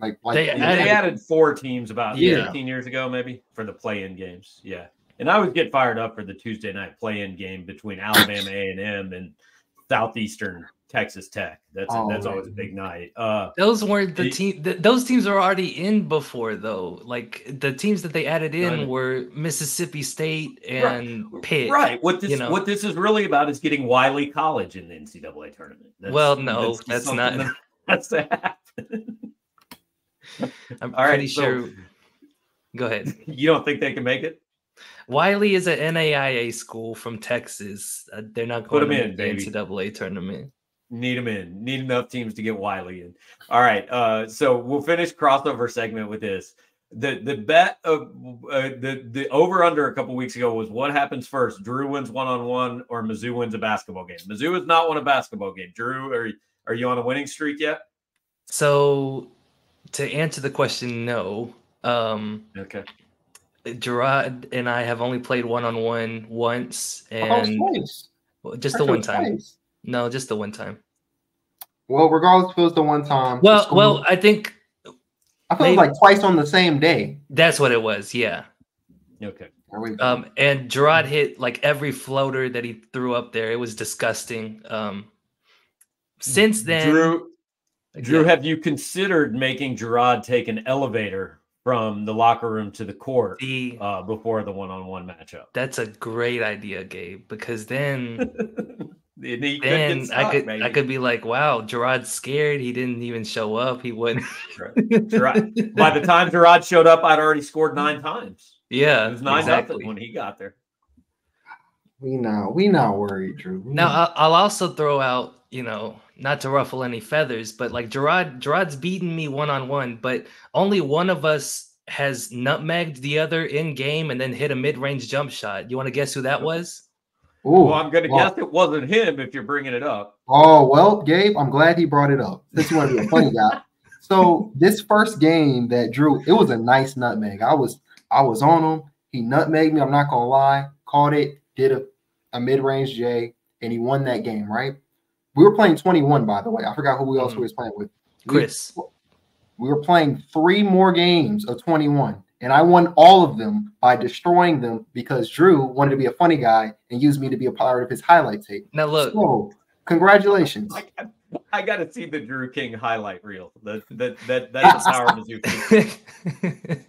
Like, like they, added, they added four teams about yeah. 15 years ago, maybe for the play-in games. Yeah, and I would get fired up for the Tuesday night play-in game between Alabama A and M and Southeastern Texas Tech. That's oh, that's always a big night. Uh, those weren't the team. those teams were already in before, though. Like the teams that they added in were Mississippi State and right, Pitt. Right. What this you know? what this is really about is getting Wiley College in the NCAA tournament. That's, well, no, that's, that's not. That, that's that. I'm All pretty right, sure. So, go ahead. You don't think they can make it? Wiley is an NAIA school from Texas. Uh, they're not going Put to in, the baby. NCAA tournament. Need them in. Need enough teams to get Wiley in. All right. Uh, so we'll finish crossover segment with this. The the bet of uh, the the over under a couple weeks ago was what happens first: Drew wins one on one or Mizzou wins a basketball game. Mizzou has not won a basketball game. Drew, are are you on a winning streak yet? So, to answer the question, no. Um, okay. Jarod and I have only played one on one once, and just the one time. Twice. No, just the one time. Well, regardless if it was the one time. Well, well, I think I felt like twice on the same day. That's what it was. Yeah. Okay. Um, and Jarod hit like every floater that he threw up there. It was disgusting. Um, since then, Drew, Drew, have you considered making Jarod take an elevator from the locker room to the court the, uh, before the one-on-one matchup? That's a great idea, Gabe. Because then then could I could maybe. I could be like, wow, Jarod's scared. He didn't even show up. He wouldn't. Jarod. By the time Jarod showed up, I'd already scored nine times. Yeah, it was nine exactly. when he got there. We now we not worried, Drew. We now I'll, I'll also throw out, you know, not to ruffle any feathers, but like Jarod, Jarod's beaten me one on one, but only one of us has nutmegged the other in game and then hit a mid range jump shot. You want to guess who that was? Ooh, well, I'm going to well, guess it wasn't him if you're bringing it up. Oh well, Gabe, I'm glad he brought it up. Since you want to be a funny guy, So this first game that Drew, it was a nice nutmeg. I was I was on him. He nutmegged me. I'm not gonna lie. Caught it. Did a, a mid range J, and he won that game. Right. We were playing 21, by the way. I forgot who else mm. we was playing with. Chris. We, we were playing three more games of 21, and I won all of them by destroying them because Drew wanted to be a funny guy and used me to be a part of his highlight tape. Now look. So, congratulations. I, I, got to see the Drew King highlight reel. That that that that's the power of the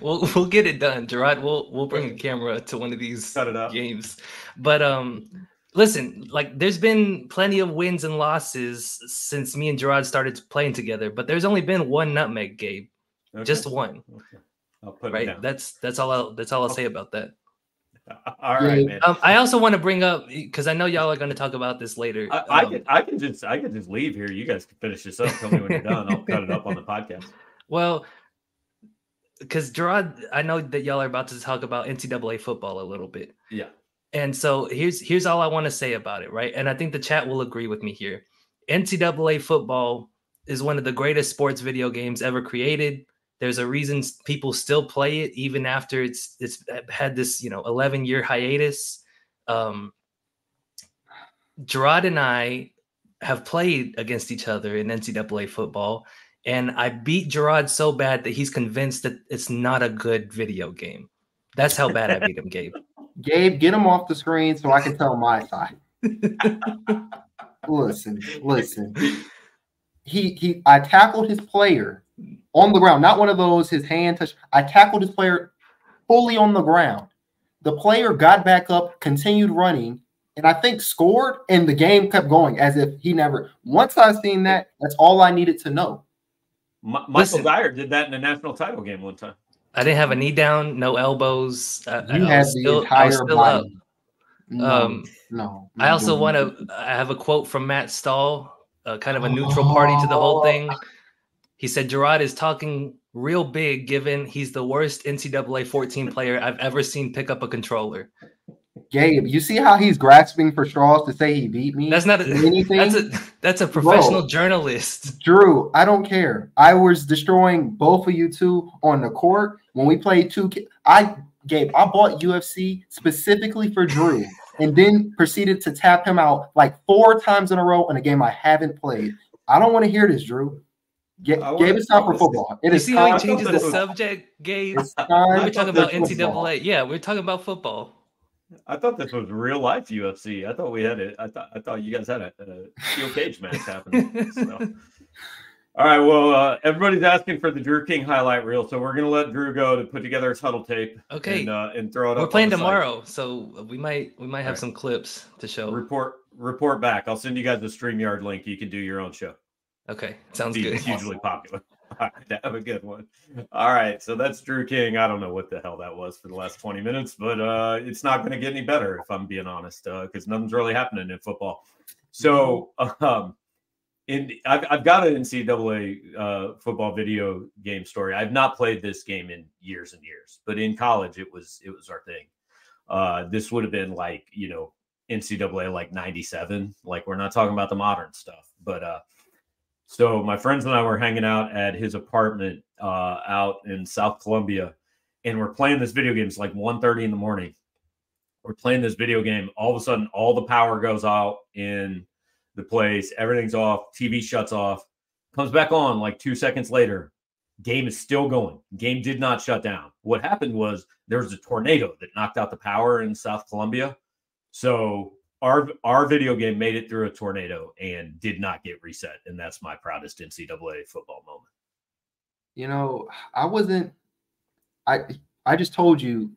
we'll we'll get it done, Jarod. We'll we'll bring a camera to one of these games. But um, listen, like there's been plenty of wins and losses since me and Jarod started playing together, but there's only been one nutmeg, Gabe. Okay. Just one. Okay. I'll put it right. That's that's all. I'll, that's all I'll say about that. All right, man. Um, I also want to bring up because I know y'all are going to talk about this later. I, I um, can I can just I can just leave here. You guys can finish this up. Tell me when you're done. I'll cut it up on the podcast. Well, because Jarod, I know that y'all are about to talk about NCAA football a little bit. Yeah. And so here's here's all I want to say about it, right? And I think the chat will agree with me here. NCAA football is one of the greatest sports video games ever created. There's a reason people still play it even after it's it's had this you know 11 year hiatus. Um, Jarod and I have played against each other in NCAA football, and I beat Jarod so bad that he's convinced that it's not a good video game. That's how bad I beat him, Gabe. Gabe, get him off the screen so I can tell my side. listen, listen. He he I tackled his player on the ground, not one of those his hand touch. I tackled his player fully on the ground. The player got back up, continued running, and I think scored, and the game kept going as if he never. Once I seen that, that's all I needed to know. M- Michael Listen, Dyer did that in a national title game one time. I didn't have a knee down, no elbows. Uh, you had the still, entire body. No, um, no. I also want to. I have a quote from Matt Stahl, uh, kind of a neutral party to the whole thing. He said Jarod is talking real big, given he's the worst NCAA 14 player I've ever seen pick up a controller. Gabe, you see how he's grasping for straws to say he beat me? That's not a, anything. That's a that's a professional Bro, journalist. Drew, I don't care. I was destroying both of you two on the court when we played two. I Gabe, I bought UFC specifically for Drew, and then proceeded to tap him out like four times in a row in a game I haven't played. I don't want to hear this, Drew. Gabe, Gabe it's time for football. It you is see how he changes the subject, Gabe? We're talking about NCAA. Football. Yeah, we're talking about football. I thought this was real life UFC. I thought we had it. I thought I thought you guys had a, a steel cage match happening. So. All right. Well, uh, everybody's asking for the Drew King highlight reel, so we're gonna let Drew go to put together his huddle tape. Okay. And, uh, and throw it we're up. We're playing tomorrow, site. so we might we might have right. some clips to show. Report report back. I'll send you guys the Streamyard link. You can do your own show. Okay. Sounds good. Hugely popular. All right, have a good one. All right, so that's Drew King. I don't know what the hell that was for the last 20 minutes, but uh, it's not going to get any better if I'm being honest, because uh, nothing's really happening in football. So, um, in I've, I've got an NCAA uh, football video game story. I've not played this game in years and years, but in college it was it was our thing. Uh, this would have been like you know NCAA like '97. Like we're not talking about the modern stuff, but uh, so my friends and I were hanging out at his apartment uh, out in South Columbia, and we're playing this video game. It's like 1.30 in the morning. We're playing this video game. All of a sudden, all the power goes out in the place. Everything's off. TV shuts off. Comes back on like two seconds later. Game is still going. Game did not shut down. What happened was there was a tornado that knocked out the power in South Columbia. So our our video game made it through a tornado and did not get reset, and that's my proudest NCAA football moment. You know, I wasn't. I I just told you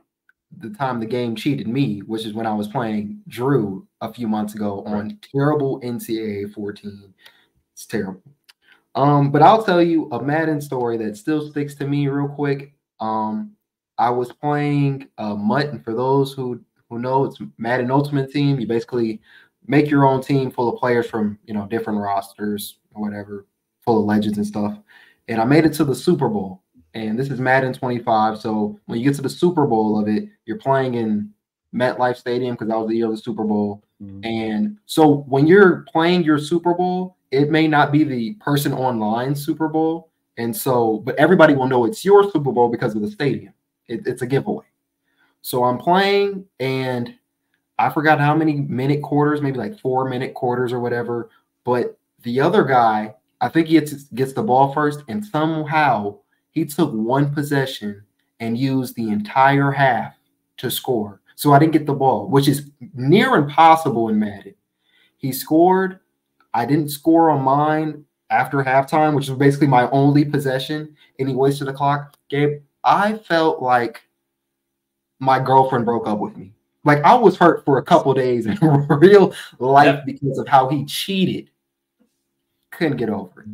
the time the game cheated me, which is when I was playing Drew a few months ago on terrible NCAA 14. It's terrible. Um, but I'll tell you a Madden story that still sticks to me real quick. Um, I was playing uh, MUT, and for those who who know it's Madden Ultimate Team. You basically make your own team full of players from you know different rosters or whatever, full of legends and stuff. And I made it to the Super Bowl. And this is Madden 25. So when you get to the Super Bowl of it, you're playing in MetLife Stadium because that was the year of the Super Bowl. Mm-hmm. And so when you're playing your Super Bowl, it may not be the person online Super Bowl. And so, but everybody will know it's your Super Bowl because of the stadium. It, it's a giveaway. So I'm playing, and I forgot how many minute quarters, maybe like four minute quarters or whatever. But the other guy, I think he gets, gets the ball first, and somehow he took one possession and used the entire half to score. So I didn't get the ball, which is near impossible in Madden. He scored. I didn't score on mine after halftime, which was basically my only possession, and he wasted the clock. Gabe, I felt like my girlfriend broke up with me. Like I was hurt for a couple days in real life yep. because of how he cheated. Couldn't get over it.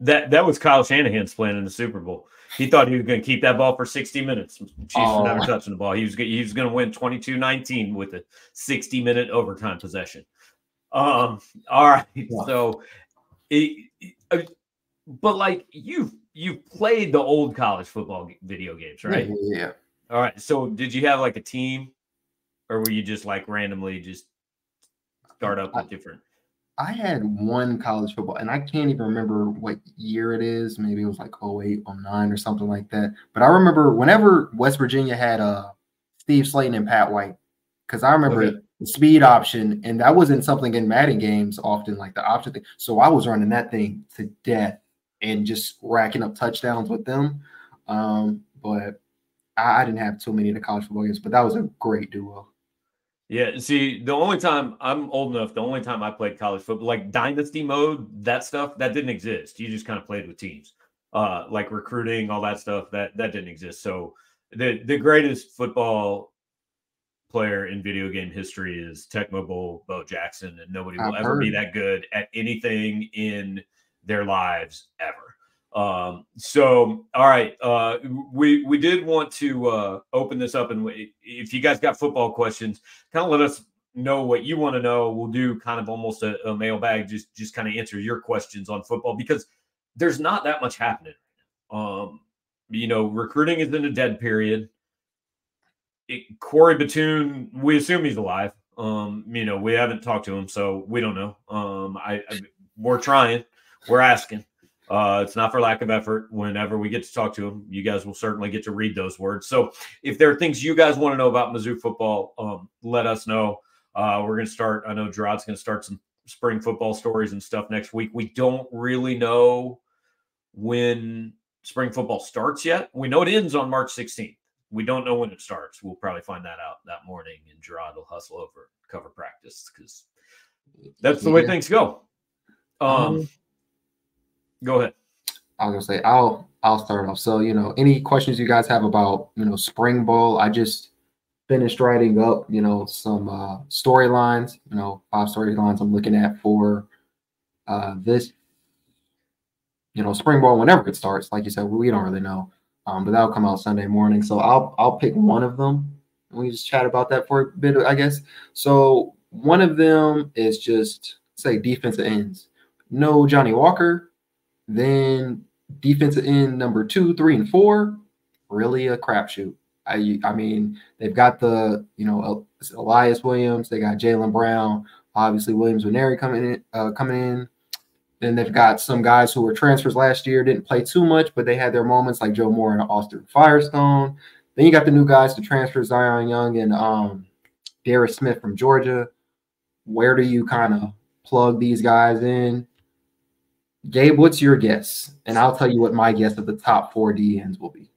That that was Kyle Shanahan's plan in the Super Bowl. He thought he was going to keep that ball for 60 minutes. Chiefs oh. never touching the ball. He was he was going to win 22-19 with a 60 minute overtime possession. Um. All right. Yeah. So, it, it, but like you you played the old college football video games, right? Yeah. All right. So did you have like a team, or were you just like randomly just start up with different? I had one college football, and I can't even remember what year it is. Maybe it was like 08, 09 or something like that. But I remember whenever West Virginia had uh Steve Slaton and Pat White, because I remember okay. the speed option, and that wasn't something in Madden games often, like the option thing. So I was running that thing to death and just racking up touchdowns with them. Um, but I, I didn't have too many of the college football games, but that was a great duo. Yeah, see, the only time I'm old enough, the only time I played college football, like dynasty mode, that stuff, that didn't exist. You just kind of played with teams, uh, like recruiting, all that stuff. That that didn't exist. So the the greatest football player in video game history is Tecmo Bowl, Bo Jackson, and nobody will I've ever heard. be that good at anything in their lives ever. Um, so, all right, uh, we we did want to uh, open this up, and if you guys got football questions, kind of let us know what you want to know. We'll do kind of almost a, a mailbag, just just kind of answer your questions on football because there's not that much happening. Um, you know, recruiting is in a dead period. It, Corey Batoon, we assume he's alive. Um, you know, we haven't talked to him, so we don't know. Um, I, I we're trying, we're asking. Uh, it's not for lack of effort. Whenever we get to talk to them, you guys will certainly get to read those words. So, if there are things you guys want to know about Mizzou football, um, let us know. Uh, we're going to start. I know Jarod's going to start some spring football stories and stuff next week. We don't really know when spring football starts yet. We know it ends on March 16th. We don't know when it starts. We'll probably find that out that morning, and Jarod will hustle over cover practice because that's the way things go. Um, um Go ahead. I was gonna say I'll I'll start off. So you know, any questions you guys have about you know spring ball? I just finished writing up you know some uh, storylines. You know, five storylines I'm looking at for uh, this. You know, spring ball whenever it starts. Like you said, we don't really know, um, but that'll come out Sunday morning. So I'll I'll pick one of them. And we just chat about that for a bit, I guess. So one of them is just say defensive ends. No Johnny Walker, then defensive end number two, three, and four, really a crapshoot. I I mean, they've got the you know Elias Williams, they got Jalen Brown, obviously Williams Nwaneri coming in, uh, coming in. Then they've got some guys who were transfers last year, didn't play too much, but they had their moments like Joe Moore and Austin Firestone. Then you got the new guys to transfer Zion Young and um, Darius Smith from Georgia. Where do you kind of plug these guys in? Gabe, what's your guess? And I'll tell you what my guess of the top four DNs will be.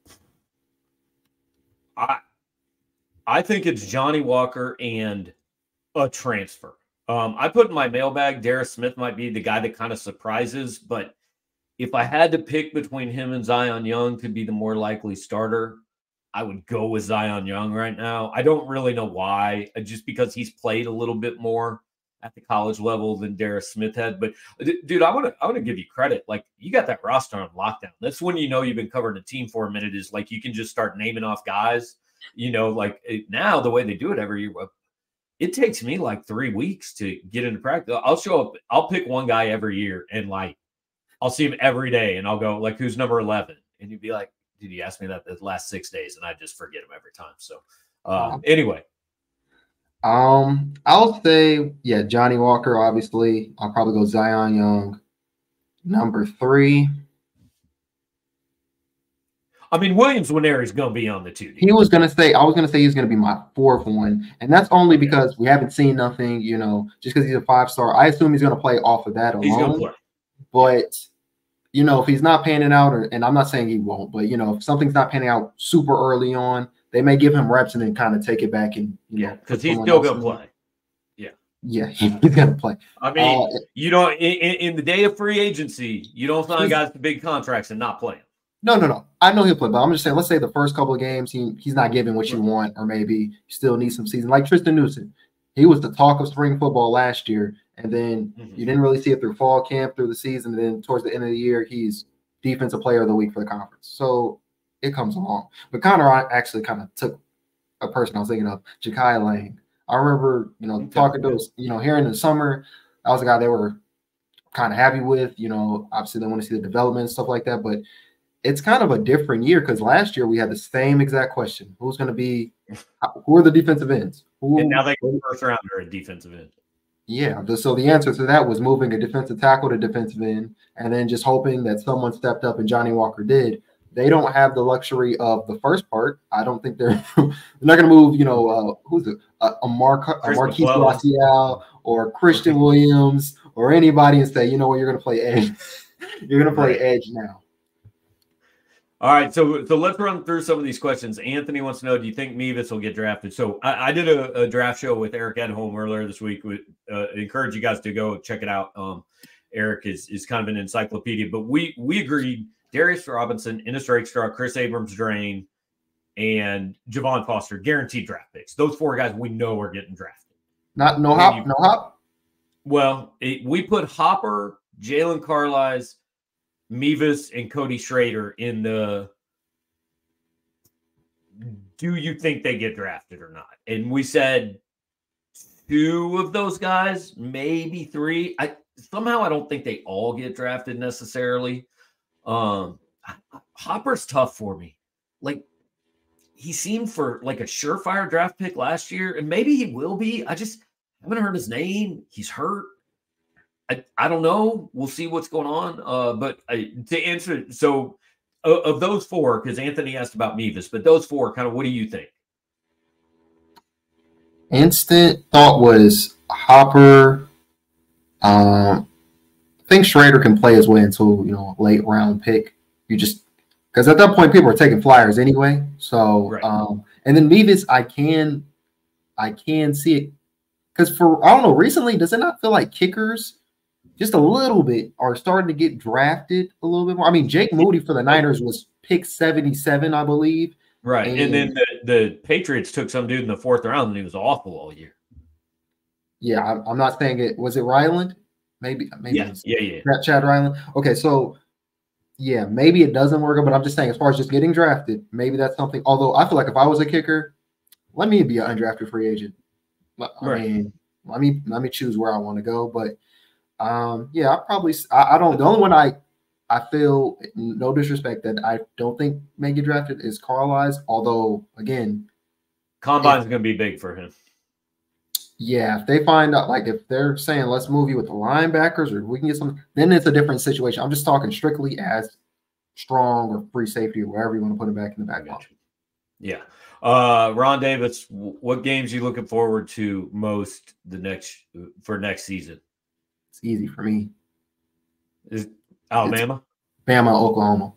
I I think it's Johnny Walker and a transfer. Um, I put in my mailbag, Darius Smith might be the guy that kind of surprises, but if I had to pick between him and Zion Young to be the more likely starter, I would go with Zion Young right now. I don't really know why, uh, just because he's played a little bit more at the college level than Darius Smith had. But dude, I want to I want to give you credit. Like you got that roster on lockdown. That's when you know you've been covering a team for a minute. Is like you can just start naming off guys. You know, like it, now the way they do it every year. It takes me like three weeks to get into practice. I'll show up. I'll pick one guy every year, and like I'll see him every day, and I'll go like, "Who's number 11? And you'd be like, "Did you ask me that the last six days?" And I just forget him every time. So, uh, anyway, um, I'll say, yeah, Johnny Walker, obviously. I'll probably go Zion Young. Number three. I mean, Williams Nwaneri is going to be on the two. He was going to say, I was going to say he's going to be my fourth one. And that's only because we haven't seen nothing, you know, just because he's a five star. I assume he's going to play off of that alone. He's going to play. But, you know, if he's not panning out, or, and I'm not saying he won't, but, you know, if something's not panning out super early on, they may give him reps and then kind of take it back and, you yeah, because he's still going to play. Yeah. Yeah, he's going to play. I mean, uh, you know, in, in, the day of free agency, you don't sign guys to big contracts and not play them. No, no, no. I know he'll play, but I'm just saying. Let's say the first couple of games he he's not giving what you want, or maybe you still need some season. Like Tristan Newson, he was the talk of spring football last year, and then mm-hmm. you didn't really see it through fall camp, through the season, and then towards the end of the year, he's defensive player of the week for the conference. So it comes along. But Connor actually kind of took a person I was thinking of, Jakai Lang. I remember, you know, talking to those, you know, here in the summer, that was a guy they were kind of happy with. You know, obviously they want to see the development and stuff like that, but it's kind of a different year because last year we had the same exact question: Who's going to be? Who are the defensive ends? Who, and now they go first rounder at defensive end. Yeah. So the answer to that was moving a defensive tackle to defensive end, and then just hoping that someone stepped up, and Johnny Walker did. They don't have the luxury of the first part. I don't think they're they're not going to move. You know, uh, who's it? Uh, a Mark a Marquise Gracial or Christian Williams or anybody and say, you know what, you're going to play edge. you're going to play edge now. All right, so so let's run through some of these questions. Anthony wants to know: Do you think Mevis will get drafted? So I, I did a, a, draft show with Eric Edholm earlier this week. With uh, encourage you guys to go check it out. Um, Eric is is kind of an encyclopedia, but we we agreed: Darius Robinson, Ennis Rakestraw, Chris Abrams-Draine, and Javon Foster guaranteed draft picks. Those four guys we know are getting drafted. Not no hop, you, no hop. Well, it, we put Hopper, Jaylon Carlies, Mevis and Cody Schrader in the do you think they get drafted or not? And we said two of those guys, maybe three. I somehow I don't think they all get drafted necessarily. Um Hopper's tough for me. Like he seemed for like a surefire draft pick last year, and maybe he will be. I just haven't heard his name. He's hurt. I, I don't know. We'll see what's going on. Uh, but I, to answer, so uh, of those four, because Anthony asked about Mevis, but those four, kind of, what do you think? Instant thought was Hopper. Um, think Schrader can play his way into you know late round pick. You just because at that point people are taking flyers anyway. So right. um, and then Mevis, I can, I can see it because for I don't know recently, does it not feel like kickers just a little bit are starting to get drafted a little bit more. I mean, Jake Moody for the Niners was pick 77, I believe. Right. And, and then the, the, Patriots took some dude in the fourth round and he was awful all year. Yeah, I, am not saying it. Was it Ryland? Maybe. maybe yeah, yeah, yeah. Chad Ryland. Okay, so yeah, maybe it doesn't work, but I'm just saying, as far as just getting drafted, maybe that's something. Although I feel like if I was a kicker, let me be an undrafted free agent. I right. mean, let me let me choose where I want to go. But um, yeah, I probably I, I, don't. The only one I I feel no disrespect that I don't think may get drafted is Carlies. Although again, combine is going to be big for him. Yeah, if they find out, like if they're saying let's move you with the linebackers, or we can get some, then it's a different situation. I'm just talking strictly as strong or free safety or wherever you want to put it back in the back pocket. Yeah. Uh, Ron Davis, what games you looking forward to most the next for next season? It's easy for me. Is Alabama? It's Bama, Oklahoma.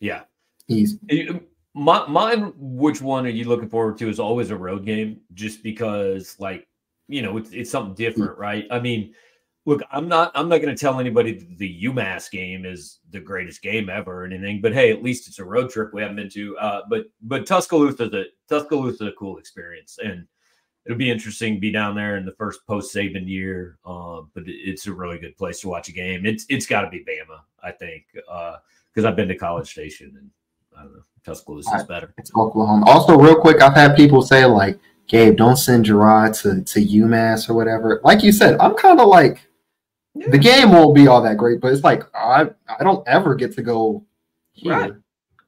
Yeah. Easy. My, mine, which one are you looking forward to, is always a road game, just because, like, you know, it's, it's something different, right? I mean, look, I'm not I'm not going to tell anybody the UMass game is the greatest game ever or anything, but hey, at least it's a road trip we haven't been to. Uh, but but Tuscaloosa the Tuscaloosa a cool experience, and it'll be interesting to be down there in the first post Saban year. Uh, but it's a really good place to watch a game. It's it's got to be Bama, I think, because uh, I've been to College Station and I don't know Tuscaloosa is better. It's Oklahoma. Also, real quick, I've had people say like, "Gabe, don't send Jarod to to UMass or whatever." Like you said, I'm kind of like. Yeah. The game won't be all that great, but it's like I I don't ever get to go here. Right.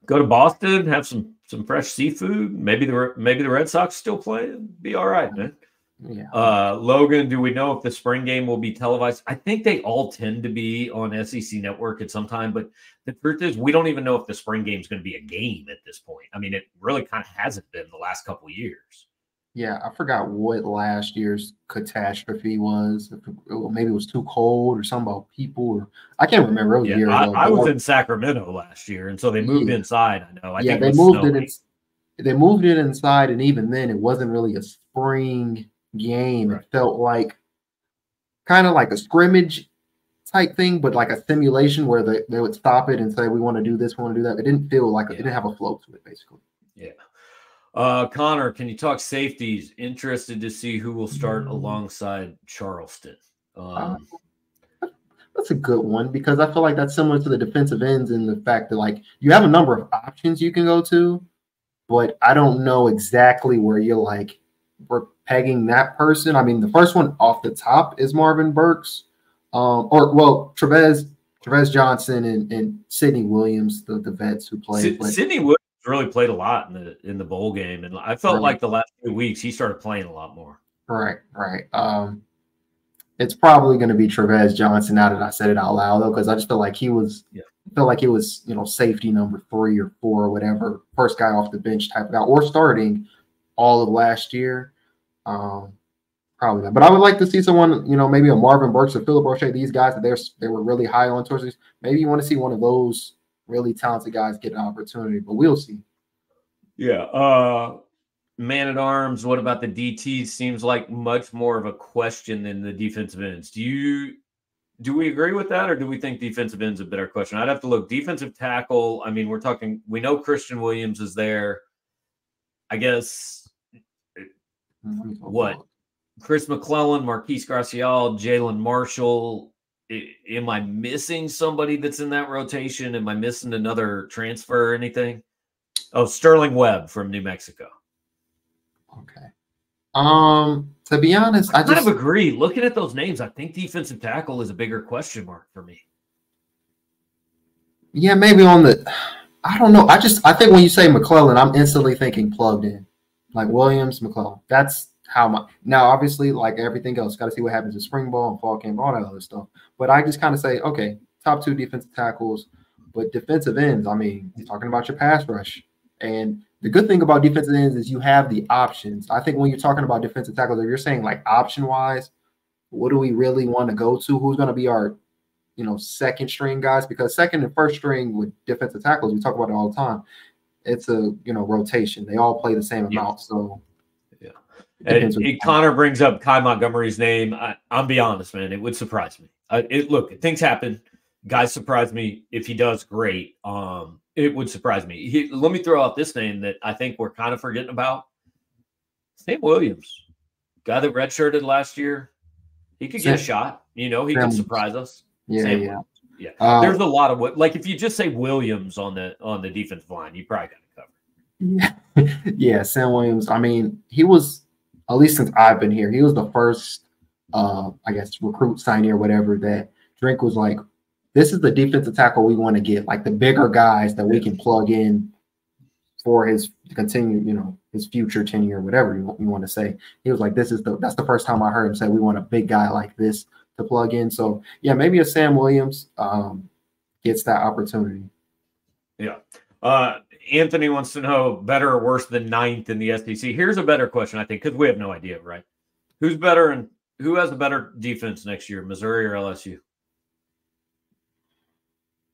Go to Boston, have some some fresh seafood. Maybe the maybe the Red Sox still play. Be all right, man. Yeah. Uh, Logan, do we know if the spring game will be televised? I think they all tend to be on SEC Network at some time, but the truth is, we don't even know if the spring game is going to be a game at this point. I mean, it really kind of hasn't been the last couple of years. Yeah, I forgot what last year's catastrophe was. Maybe it was too cold or something about people, or I can't remember. It yeah, year I, ago. I was in Sacramento last year, and so they moved Yeah. inside. I know. I yeah, think they was moved it. In, they moved it inside, and even then, it wasn't really a spring game. Right. It felt like kind of like a scrimmage type thing, but like a simulation where they, they would stop it and say, "We want to do this, we want to do that." It didn't feel like it didn't have a flow to it, basically. Yeah. Uh, Connor, can you talk safeties? Interested to see who will start alongside Charleston. Um, That's a good one because I feel like that's similar to the defensive ends in the fact that like you have a number of options you can go to, but I don't know exactly where you're like we're pegging that person. I mean, the first one off the top is Marvin Burks, um, or well, Trevez, Trevez Johnson and, and Sidney Williams, the, the vets who played. But- Sidney Williams really played a lot in the in the bowl game, and I felt Right. like the last few weeks he started playing a lot more. Right, right. Um, it's probably going to be Trevez Johnson now that I said it out loud, though, because I just felt like he was, Yeah. felt like it was, you know, safety number three or four or whatever, first guy off the bench type of guy, or starting all of last year. Um, probably not. But I would like to see someone, you know, maybe a Marvin Burks or Philip Roche, these guys that they're they were really high on towards. Maybe you want to see one of those really talented guys get an opportunity, but we'll see. Yeah. Uh man at arms. What about the DT? Seems like much more of a question than the defensive ends. Do you do we agree with that, or do we think defensive ends a better question? I'd have to look. Defensive tackle. I mean, we're talking. We know Christian Williams is there. I guess What? Chris McClellan, Marquise Gracial, Jalen Marshall. I- am I missing somebody that's in that rotation? Am I missing another transfer or anything? Oh, Sterling Webb from New Mexico. Okay. Um, to be honest, I I kind just of agree. Looking at those names, I think defensive tackle is a bigger question mark for me. Yeah, maybe on the. I don't know. I just I think when you say McClellan, I'm instantly thinking plugged in, like Williams, McClellan. That's how my now obviously like everything else, got to see what happens in spring ball and fall camp, all that other stuff. But I just kind of say, okay, top two defensive tackles, but defensive ends. I mean, you're talking about your pass rush, and the good thing about defensive ends is you have the options. I think when you're talking about defensive tackles, if you're saying like option wise, what do we really want to go to? Who's going to be our you know, second string guys because second and first string with defensive tackles, we talk about it all the time. It's a you know rotation. They all play the same Yeah. amount. So Yeah. And depends what it- you- Connor brings up Kai Montgomery's name. I, I'll be honest, man. It would surprise me. I, it look, things happen. Guys surprise me. If he does, great. Um, it would surprise me. He, let me throw out this name that I think we're kind of forgetting about. Sam Williams, guy that redshirted last year. He could get a shot. You know, he Sam could surprise us. yeah, Sam yeah. Williams. Yeah. Uh, There's a lot of what like if you just say Williams on the on the defensive line, you probably got it covered. yeah, yeah, Sam Williams. I mean, he was at least since I've been here, he was the first, uh, I guess, recruit signee or whatever that Drink was like, this is the defensive tackle we want to get, like the bigger guys that we can plug in for his continue, you know, his future tenure, whatever you, you want to say. He was like, this is the that's the first time I heard him say we want a big guy like this to plug in. So yeah, maybe a Sam Williams um, gets that opportunity. Yeah. Uh, Anthony wants to know better or worse than ninth in the SEC. Here's a better question, I think, because we have no idea, right? Who's better and who has a better defense next year, Missouri or LSU?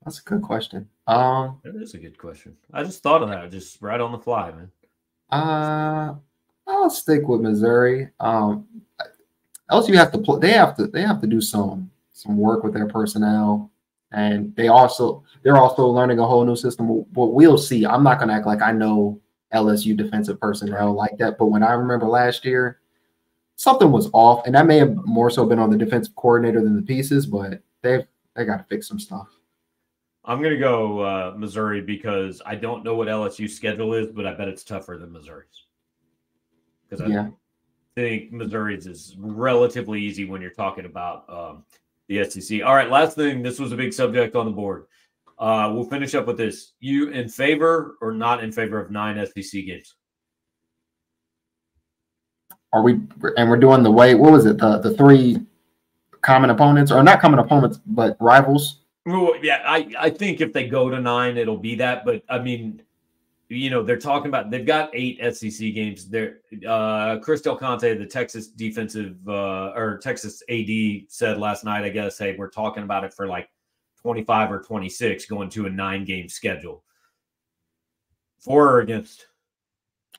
That's a good question. Um, That is a good question. I just thought of that just right on the fly, man. Uh, I'll stick with Missouri. Um, LSU have to play. They have to. They have to do some some work with their personnel, and they also they're also learning a whole new system. What we'll see. I'm not gonna act like I know LSU defensive personnel like that, but when I remember last year, something was off, and that may have more so been on the defensive coordinator than the pieces. But they've they got to fix some stuff. I'm going to go uh, Missouri because I don't know what LSU's schedule is, but I bet it's tougher than Missouri's. Because Yeah. Think Missouri's is relatively easy when you're talking about um, the SEC. All right, last thing. This was a big subject on the board. Uh, we'll finish up with this. You in favor or not in favor of nine SEC games? are we and we're doing the way what was it the the three common opponents or not common opponents but rivals well, yeah i i think if they go to nine it'll be that but i mean you know they're talking about they've got eight sec games. There uh chris del conte the texas defensive uh or texas ad said last night i guess hey we're talking about it for like 25 or 26 going to a nine game schedule. For or against?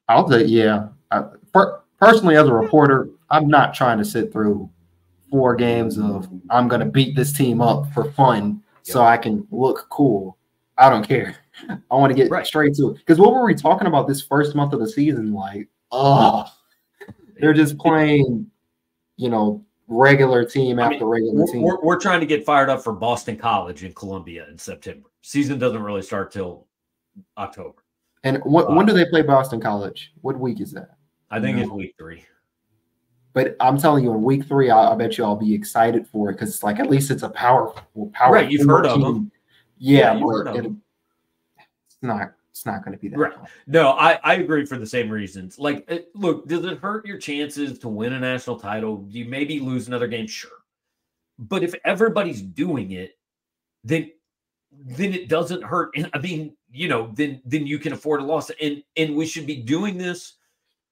I'll say yeah. I, per, personally as a reporter i'm not trying to sit through four games of i'm going to beat this team up for fun yep. so i can look cool. I don't care i want to get right. straight to it because what were we talking about this first month of the season like oh they're just playing you know regular team I after mean, regular we're, team. We're, we're, trying to get fired up for Boston College in Columbia in September. Season doesn't really start till October. And what, uh, when do they play Boston College? What week is that? I think it's week three. But I'm telling you, in week three, I, I bet you I'll be excited for it because it's like at least it's a powerful, power. Right, you've heard team. of them. Yeah, yeah but it, it's not it's not going to be that. Right. No, I, I agree for the same reasons. Like, it, look, does it hurt your chances to win a national title? You maybe lose another game, sure. But if everybody's doing it, then then it doesn't hurt. And I mean, you know, then then you can afford a loss. And and we should be doing this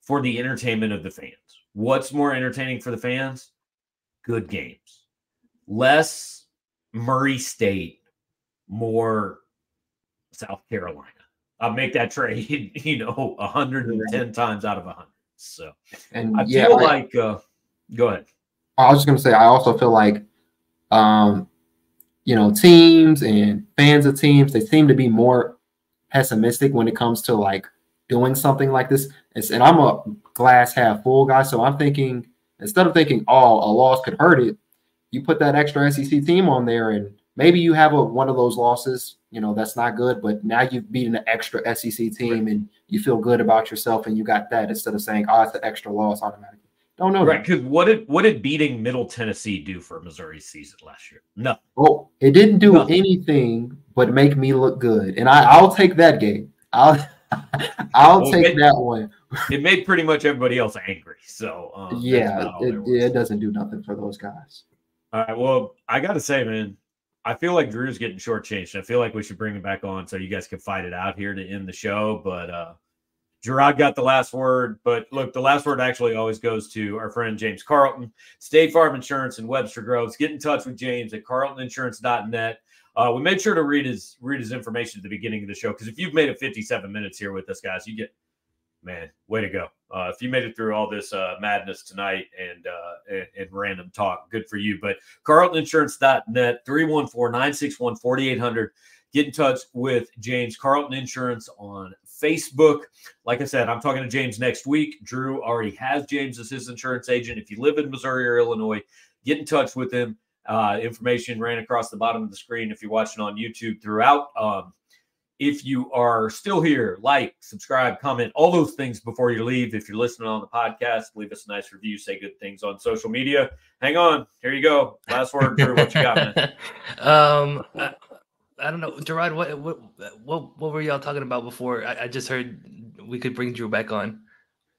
for the entertainment of the fans. What's more entertaining for the fans? Good games. Less Murray State, more South Carolina. I'll make that trade, you know, 110 times out of 100. So, and I yeah, feel I, like, uh, go ahead. I was just going to say, I also feel like, um, you know, teams and fans of teams, they seem to be more pessimistic when it comes to like doing something like this. It's, and I'm a glass half full guy. So I'm thinking, instead of thinking, oh, a loss could hurt it, you put that extra SEC team on there and maybe you have a, one of those losses you know that's not good but now you've beaten an extra sec team and you feel good about yourself and you got that instead of saying oh it's an extra loss automatically. Don't know. Right because what did what did beating middle tennessee do for missouri's season last year? No well it didn't do Nothing. anything but make me look good and I, i'll take that game. I'll i'll well, take that one. it made pretty much everybody else angry so um, yeah it, it doesn't do nothing for those guys. All right well i gotta say man I feel like Drew's getting shortchanged. I feel like we should bring him back on so you guys can fight it out here to end the show. But uh Jarod got the last word. But look, the last word actually always goes to our friend James Carlton, State Farm Insurance in Webster Groves. Get in touch with James at carltoninsurance.net. Uh, we made sure to read his read his information at the beginning of the show because if you've made it 57 minutes here with us, guys, you get man, way to go. Uh, if you made it through all this uh, madness tonight and, uh, and, and random talk, good for you. But carltoninsurance.net, 314 961 4800. Get in touch with James Carlton Insurance on Facebook. Like I said, I'm talking to James next week. Drew already has James as his insurance agent. If you live in Missouri or Illinois, get in touch with him. Uh, information ran across the bottom of the screen if you're watching on YouTube throughout. Um, if you are still here, like, subscribe, comment, all those things before you leave. If you're listening on the podcast, leave us a nice review, say good things on social media. Hang on. Here you go. Last word, Drew. What you got, man? um, I, I, don't know, Jarod. What what what what were y'all talking about before? I, I just heard we could bring Drew back on.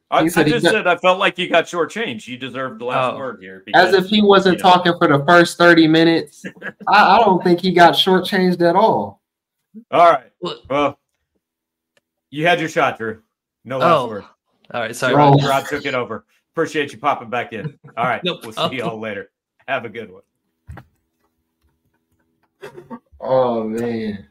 I, I just said I felt like you got shortchanged. You deserved the last oh. word here. Because, As if he wasn't you know. talking for the first 30 minutes. I, I don't think he got shortchanged at all. All right. Well, you had your shot, Drew. No last oh. word. All right. Sorry. Rob. Rod took it over. Appreciate you popping back in. All right. nope. We'll see you all later. Have a good one. Oh man.